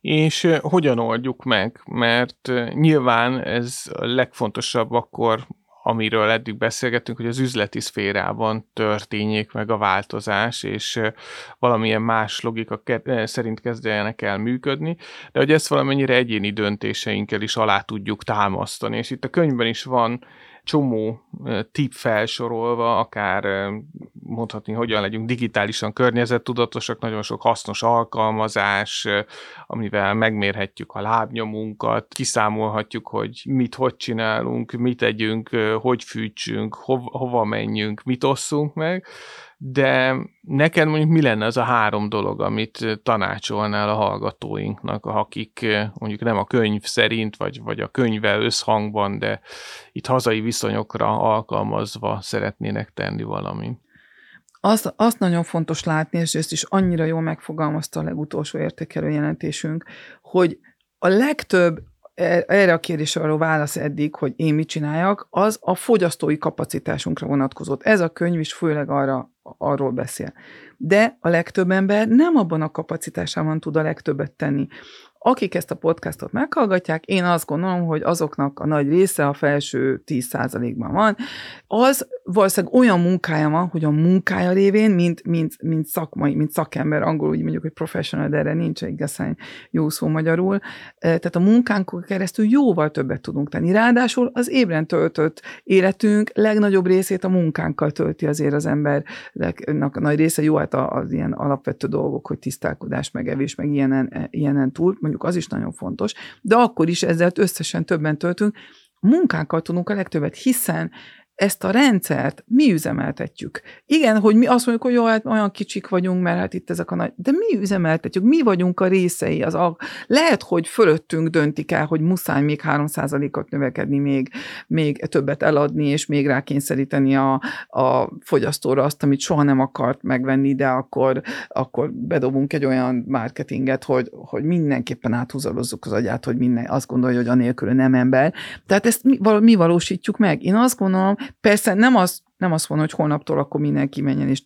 És hogyan oldjuk meg? Mert nyilván ez a legfontosabb akkor, amiről eddig beszélgettünk, hogy az üzleti szférában történjék meg a változás, és valamilyen más logika szerint kezdjenek el működni, de hogy ezt valamennyire egyéni döntéseinkkel is alá tudjuk támasztani. És itt a könyvben is van csomó tip felsorolva, akár mondhatni, hogyan legyünk digitálisan környezettudatosak, nagyon sok hasznos alkalmazás, amivel megmérhetjük a lábnyomunkat, kiszámolhatjuk, hogy mit hogy csinálunk, mit tegyünk, hogy fűtsünk, hova, hova menjünk, mit osszunk meg, de neked mondjuk mi lenne az a három dolog, amit tanácsolnál a hallgatóinknak, akik mondjuk nem a könyv szerint, vagy, vagy a könyvvel összhangban, de itt hazai viszonyokra alkalmazva szeretnének tenni valamit? Azt, azt nagyon fontos látni, és ezt is annyira jól megfogalmazta a legutolsó értékelő jelentésünk, hogy a legtöbb e, erre a kérdésre való válasz eddig, hogy én mit csináljak, az a fogyasztói kapacitásunkra vonatkozott. Ez a könyv is főleg arra arról beszél. De a legtöbb ember nem abban a kapacitásában tud a legtöbbet tenni akik ezt a podcastot meghallgatják, én azt gondolom, hogy azoknak a nagy része a felső 10%-ban van, az valószínűleg olyan munkája van, hogy a munkája révén, mint, mint, mint szakmai, mint szakember, angolul úgy mondjuk, hogy professional, de erre nincs igazán jó szó magyarul. Tehát a munkánkon keresztül jóval többet tudunk tenni. Ráadásul az ébren töltött életünk legnagyobb részét a munkánkkal tölti azért az embernek nagy része. Jó, hát az ilyen alapvető dolgok, hogy tisztálkodás, meg evés, meg ilyenen, ilyenen túl, mondjuk az is nagyon fontos, de akkor is ezzel összesen többen töltünk, munkánkkal tudunk a legtöbbet, hiszen ezt a rendszert mi üzemeltetjük. Igen, hogy mi azt mondjuk, hogy jó, hát olyan kicsik vagyunk, mert hát itt ezek a nagy, de mi üzemeltetjük, mi vagyunk a részei. Az a, lehet, hogy fölöttünk döntik el, hogy muszáj még 3%-ot növekedni, még, még többet eladni, és még rákényszeríteni a, a fogyasztóra azt, amit soha nem akart megvenni, de akkor, akkor bedobunk egy olyan marketinget, hogy, hogy mindenképpen áthúzalozzuk az agyát, hogy minden azt gondolja, hogy anélkül nem ember. Tehát ezt mi, mi valósítjuk meg. Én azt gondolom, Persze nem az, nem azt mondom, hogy holnaptól akkor mindenki menjen és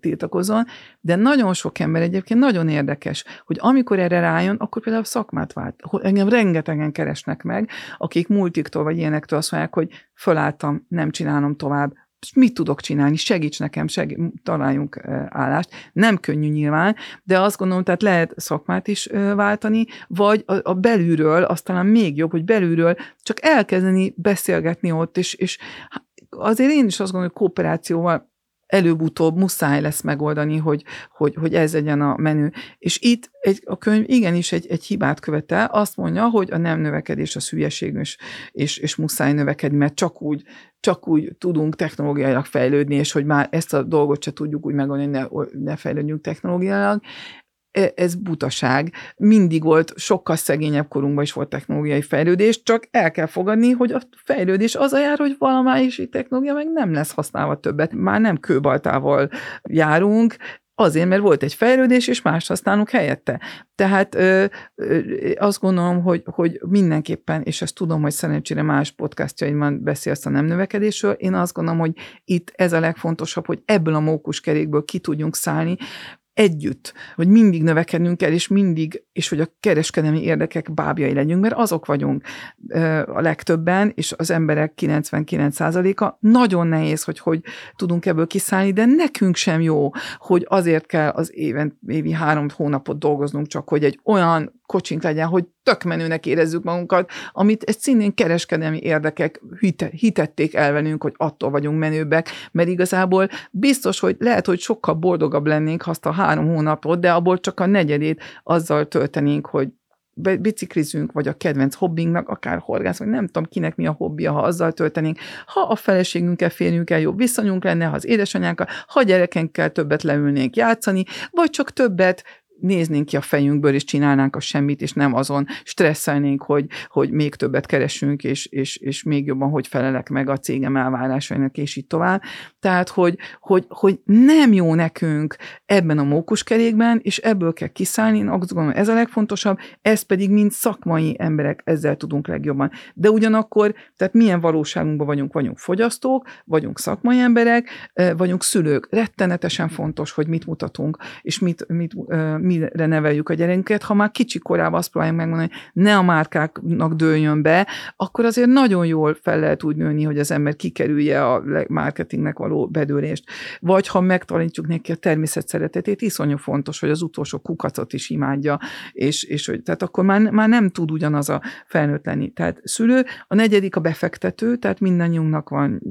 tiltakozzon, de nagyon sok ember egyébként nagyon érdekes, hogy amikor erre rájön, akkor például szakmát vált. Engem rengetegen keresnek meg, akik multiktól vagy ilyenektől azt mondják, hogy fölálltam, nem csinálom tovább, mit tudok csinálni, segíts nekem, segí- találjunk állást. Nem könnyű nyilván, de azt gondolom, tehát lehet szakmát is váltani, vagy a, a belülről, aztán még jobb, hogy belülről csak elkezdeni beszélgetni ott, és, és azért én is azt gondolom, hogy kooperációval előbb-utóbb muszáj lesz megoldani, hogy, hogy, hogy ez legyen a menü. És itt egy, a könyv igenis egy, egy hibát követel, azt mondja, hogy a nem növekedés a hülyeség, és, és, és muszáj növekedni, mert csak úgy, csak úgy tudunk technológiailag fejlődni, és hogy már ezt a dolgot se tudjuk úgy megoldani, ne, ne fejlődjünk technológiailag. E, ez butaság. Mindig volt, sokkal szegényebb korunkban is volt technológiai fejlődés, csak el kell fogadni, hogy a fejlődés az a jár, hogy valamelyik technológia meg nem lesz használva többet. Már nem kőbaltával járunk, Azért, mert volt egy fejlődés, és más használunk helyette. Tehát ö, ö, azt gondolom, hogy, hogy mindenképpen, és ezt tudom, hogy szerencsére más podcastjaimban beszélsz a nem növekedésről, én azt gondolom, hogy itt ez a legfontosabb, hogy ebből a mókuskerékből ki tudjunk szállni, együtt, hogy mindig növekednünk kell, és mindig, és hogy a kereskedelmi érdekek bábjai legyünk, mert azok vagyunk a legtöbben, és az emberek 99%-a. Nagyon nehéz, hogy hogy tudunk ebből kiszállni, de nekünk sem jó, hogy azért kell az éven, évi három hónapot dolgoznunk, csak hogy egy olyan kocsink legyen, hogy tök menőnek érezzük magunkat, amit egy szintén kereskedelmi érdekek hitették el velünk, hogy attól vagyunk menőbbek, mert igazából biztos, hogy lehet, hogy sokkal boldogabb lennénk, azt a három hónapot, de abból csak a negyedét azzal töltenénk, hogy biciklizünk, vagy a kedvenc hobbinknak, akár horgász, vagy nem tudom kinek mi a hobbija, ha azzal töltenénk, ha a feleségünkkel, férjünkkel jobb viszonyunk lenne, ha az édesanyánkkal, ha gyerekenkkel többet leülnénk játszani, vagy csak többet néznénk ki a fejünkből, és csinálnánk a semmit, és nem azon stresszelnénk, hogy, hogy még többet keresünk, és, és, és még jobban hogy felelek meg a cégem elvárásainak, és így tovább. Tehát, hogy, hogy, hogy nem jó nekünk ebben a mókuskerékben, és ebből kell kiszállni, én azt gondolom, ez a legfontosabb, ez pedig mind szakmai emberek, ezzel tudunk legjobban. De ugyanakkor, tehát milyen valóságunkban vagyunk, vagyunk fogyasztók, vagyunk szakmai emberek, vagyunk szülők. Rettenetesen fontos, hogy mit mutatunk, és mit, mit, mit mire neveljük a gyerekünket, ha már kicsi korában azt próbáljuk megmondani, hogy ne a márkáknak dőljön be, akkor azért nagyon jól fel lehet úgy nőni, hogy az ember kikerülje a marketingnek való bedőlést. Vagy ha megtanítjuk neki a természet szeretetét, iszonyú fontos, hogy az utolsó kukacot is imádja, és, és hogy, tehát akkor már, már nem tud ugyanaz a felnőtt lenni. Tehát szülő, a negyedik a befektető, tehát mindannyiunknak van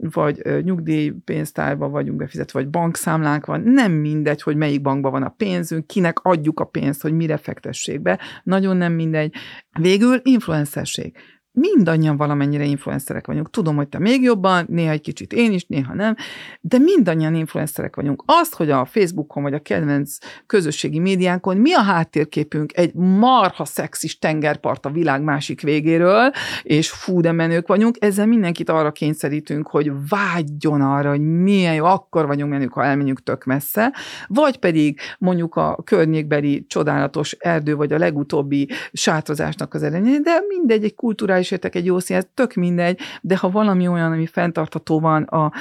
vagy nyugdíjpénztárba vagyunk befizetve, vagy bankszámlánk van, nem mindegy, hogy melyik bankban van a pénzünk, kinek adjuk a pénzt, hogy mire fektessék be, nagyon nem mindegy. Végül influencerség mindannyian valamennyire influencerek vagyunk. Tudom, hogy te még jobban, néha egy kicsit én is, néha nem, de mindannyian influencerek vagyunk. Azt, hogy a Facebookon vagy a kedvenc közösségi médiánkon mi a háttérképünk egy marha szexis tengerpart a világ másik végéről, és fú, de menők vagyunk, ezzel mindenkit arra kényszerítünk, hogy vágyjon arra, hogy milyen jó, akkor vagyunk menők, ha elmenjünk tök messze, vagy pedig mondjuk a környékbeli csodálatos erdő, vagy a legutóbbi sátrozásnak az eredménye, de mindegy, egy kulturális értek egy jó szín, tök mindegy, de ha valami olyan, ami fenntartható van, a,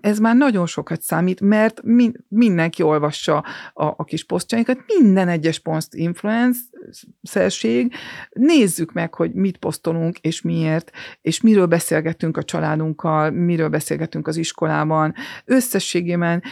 ez már nagyon sokat számít, mert min, mindenki olvassa a, a kis posztjainkat, minden egyes poszt influencerség, nézzük meg, hogy mit posztolunk, és miért, és miről beszélgetünk a családunkkal, miről beszélgetünk az iskolában. Összességében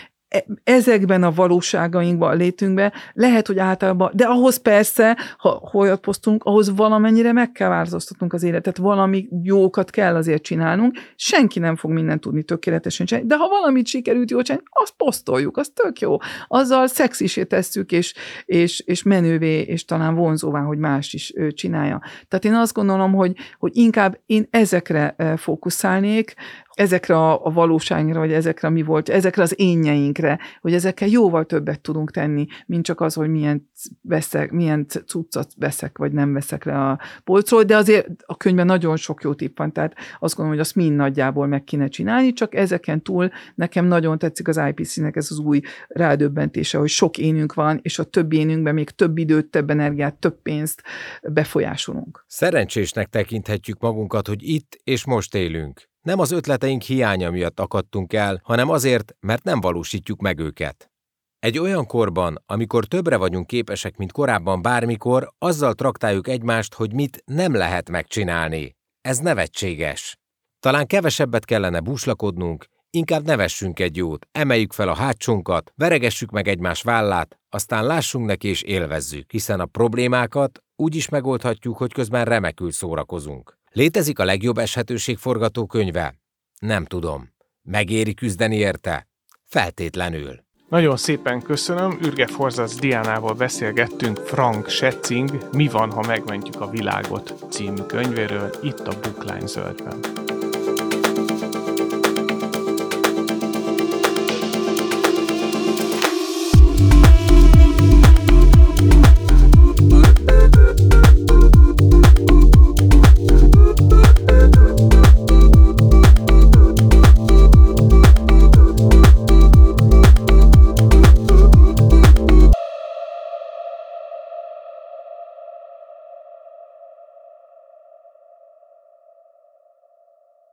ezekben a valóságainkban, a létünkben, lehet, hogy általában, de ahhoz persze, ha holjat posztunk, ahhoz valamennyire meg kell változtatnunk az életet, valami jókat kell azért csinálnunk, senki nem fog mindent tudni tökéletesen csinálni, de ha valamit sikerült jól csinálni, azt posztoljuk, az tök jó. Azzal szexisé tesszük, és, és, és menővé, és talán vonzóvá, hogy más is csinálja. Tehát én azt gondolom, hogy, hogy inkább én ezekre fókuszálnék, ezekre a, a valóságra, vagy ezekre, mi volt, ezekre az énjeinkre, hogy ezekkel jóval többet tudunk tenni, mint csak az, hogy milyen, veszek, milyen cuccot veszek, vagy nem veszek le a polcról, de azért a könyvben nagyon sok jó tipp van, tehát azt gondolom, hogy azt mind nagyjából meg kéne csinálni, csak ezeken túl nekem nagyon tetszik az IPC-nek ez az új rádöbbentése, hogy sok énünk van, és a több énünkben még több időt, több energiát, több pénzt befolyásolunk. Szerencsésnek tekinthetjük magunkat, hogy itt és most élünk. Nem az ötleteink hiánya miatt akadtunk el, hanem azért, mert nem valósítjuk meg őket. Egy olyan korban, amikor többre vagyunk képesek, mint korábban bármikor, azzal traktáljuk egymást, hogy mit nem lehet megcsinálni. Ez nevetséges. Talán kevesebbet kellene búslakodnunk, inkább nevessünk egy jót, emeljük fel a hátsónkat, veregessük meg egymás vállát, aztán lássunk neki és élvezzük, hiszen a problémákat úgy is megoldhatjuk, hogy közben remekül szórakozunk. Létezik a legjobb eshetőség forgatókönyve? Nem tudom. Megéri küzdeni érte? Feltétlenül. Nagyon szépen köszönöm, Ürge Forzac Diánával beszélgettünk Frank Schätzing Mi van, ha megmentjük a világot című könyvéről itt a Bookline zöldben.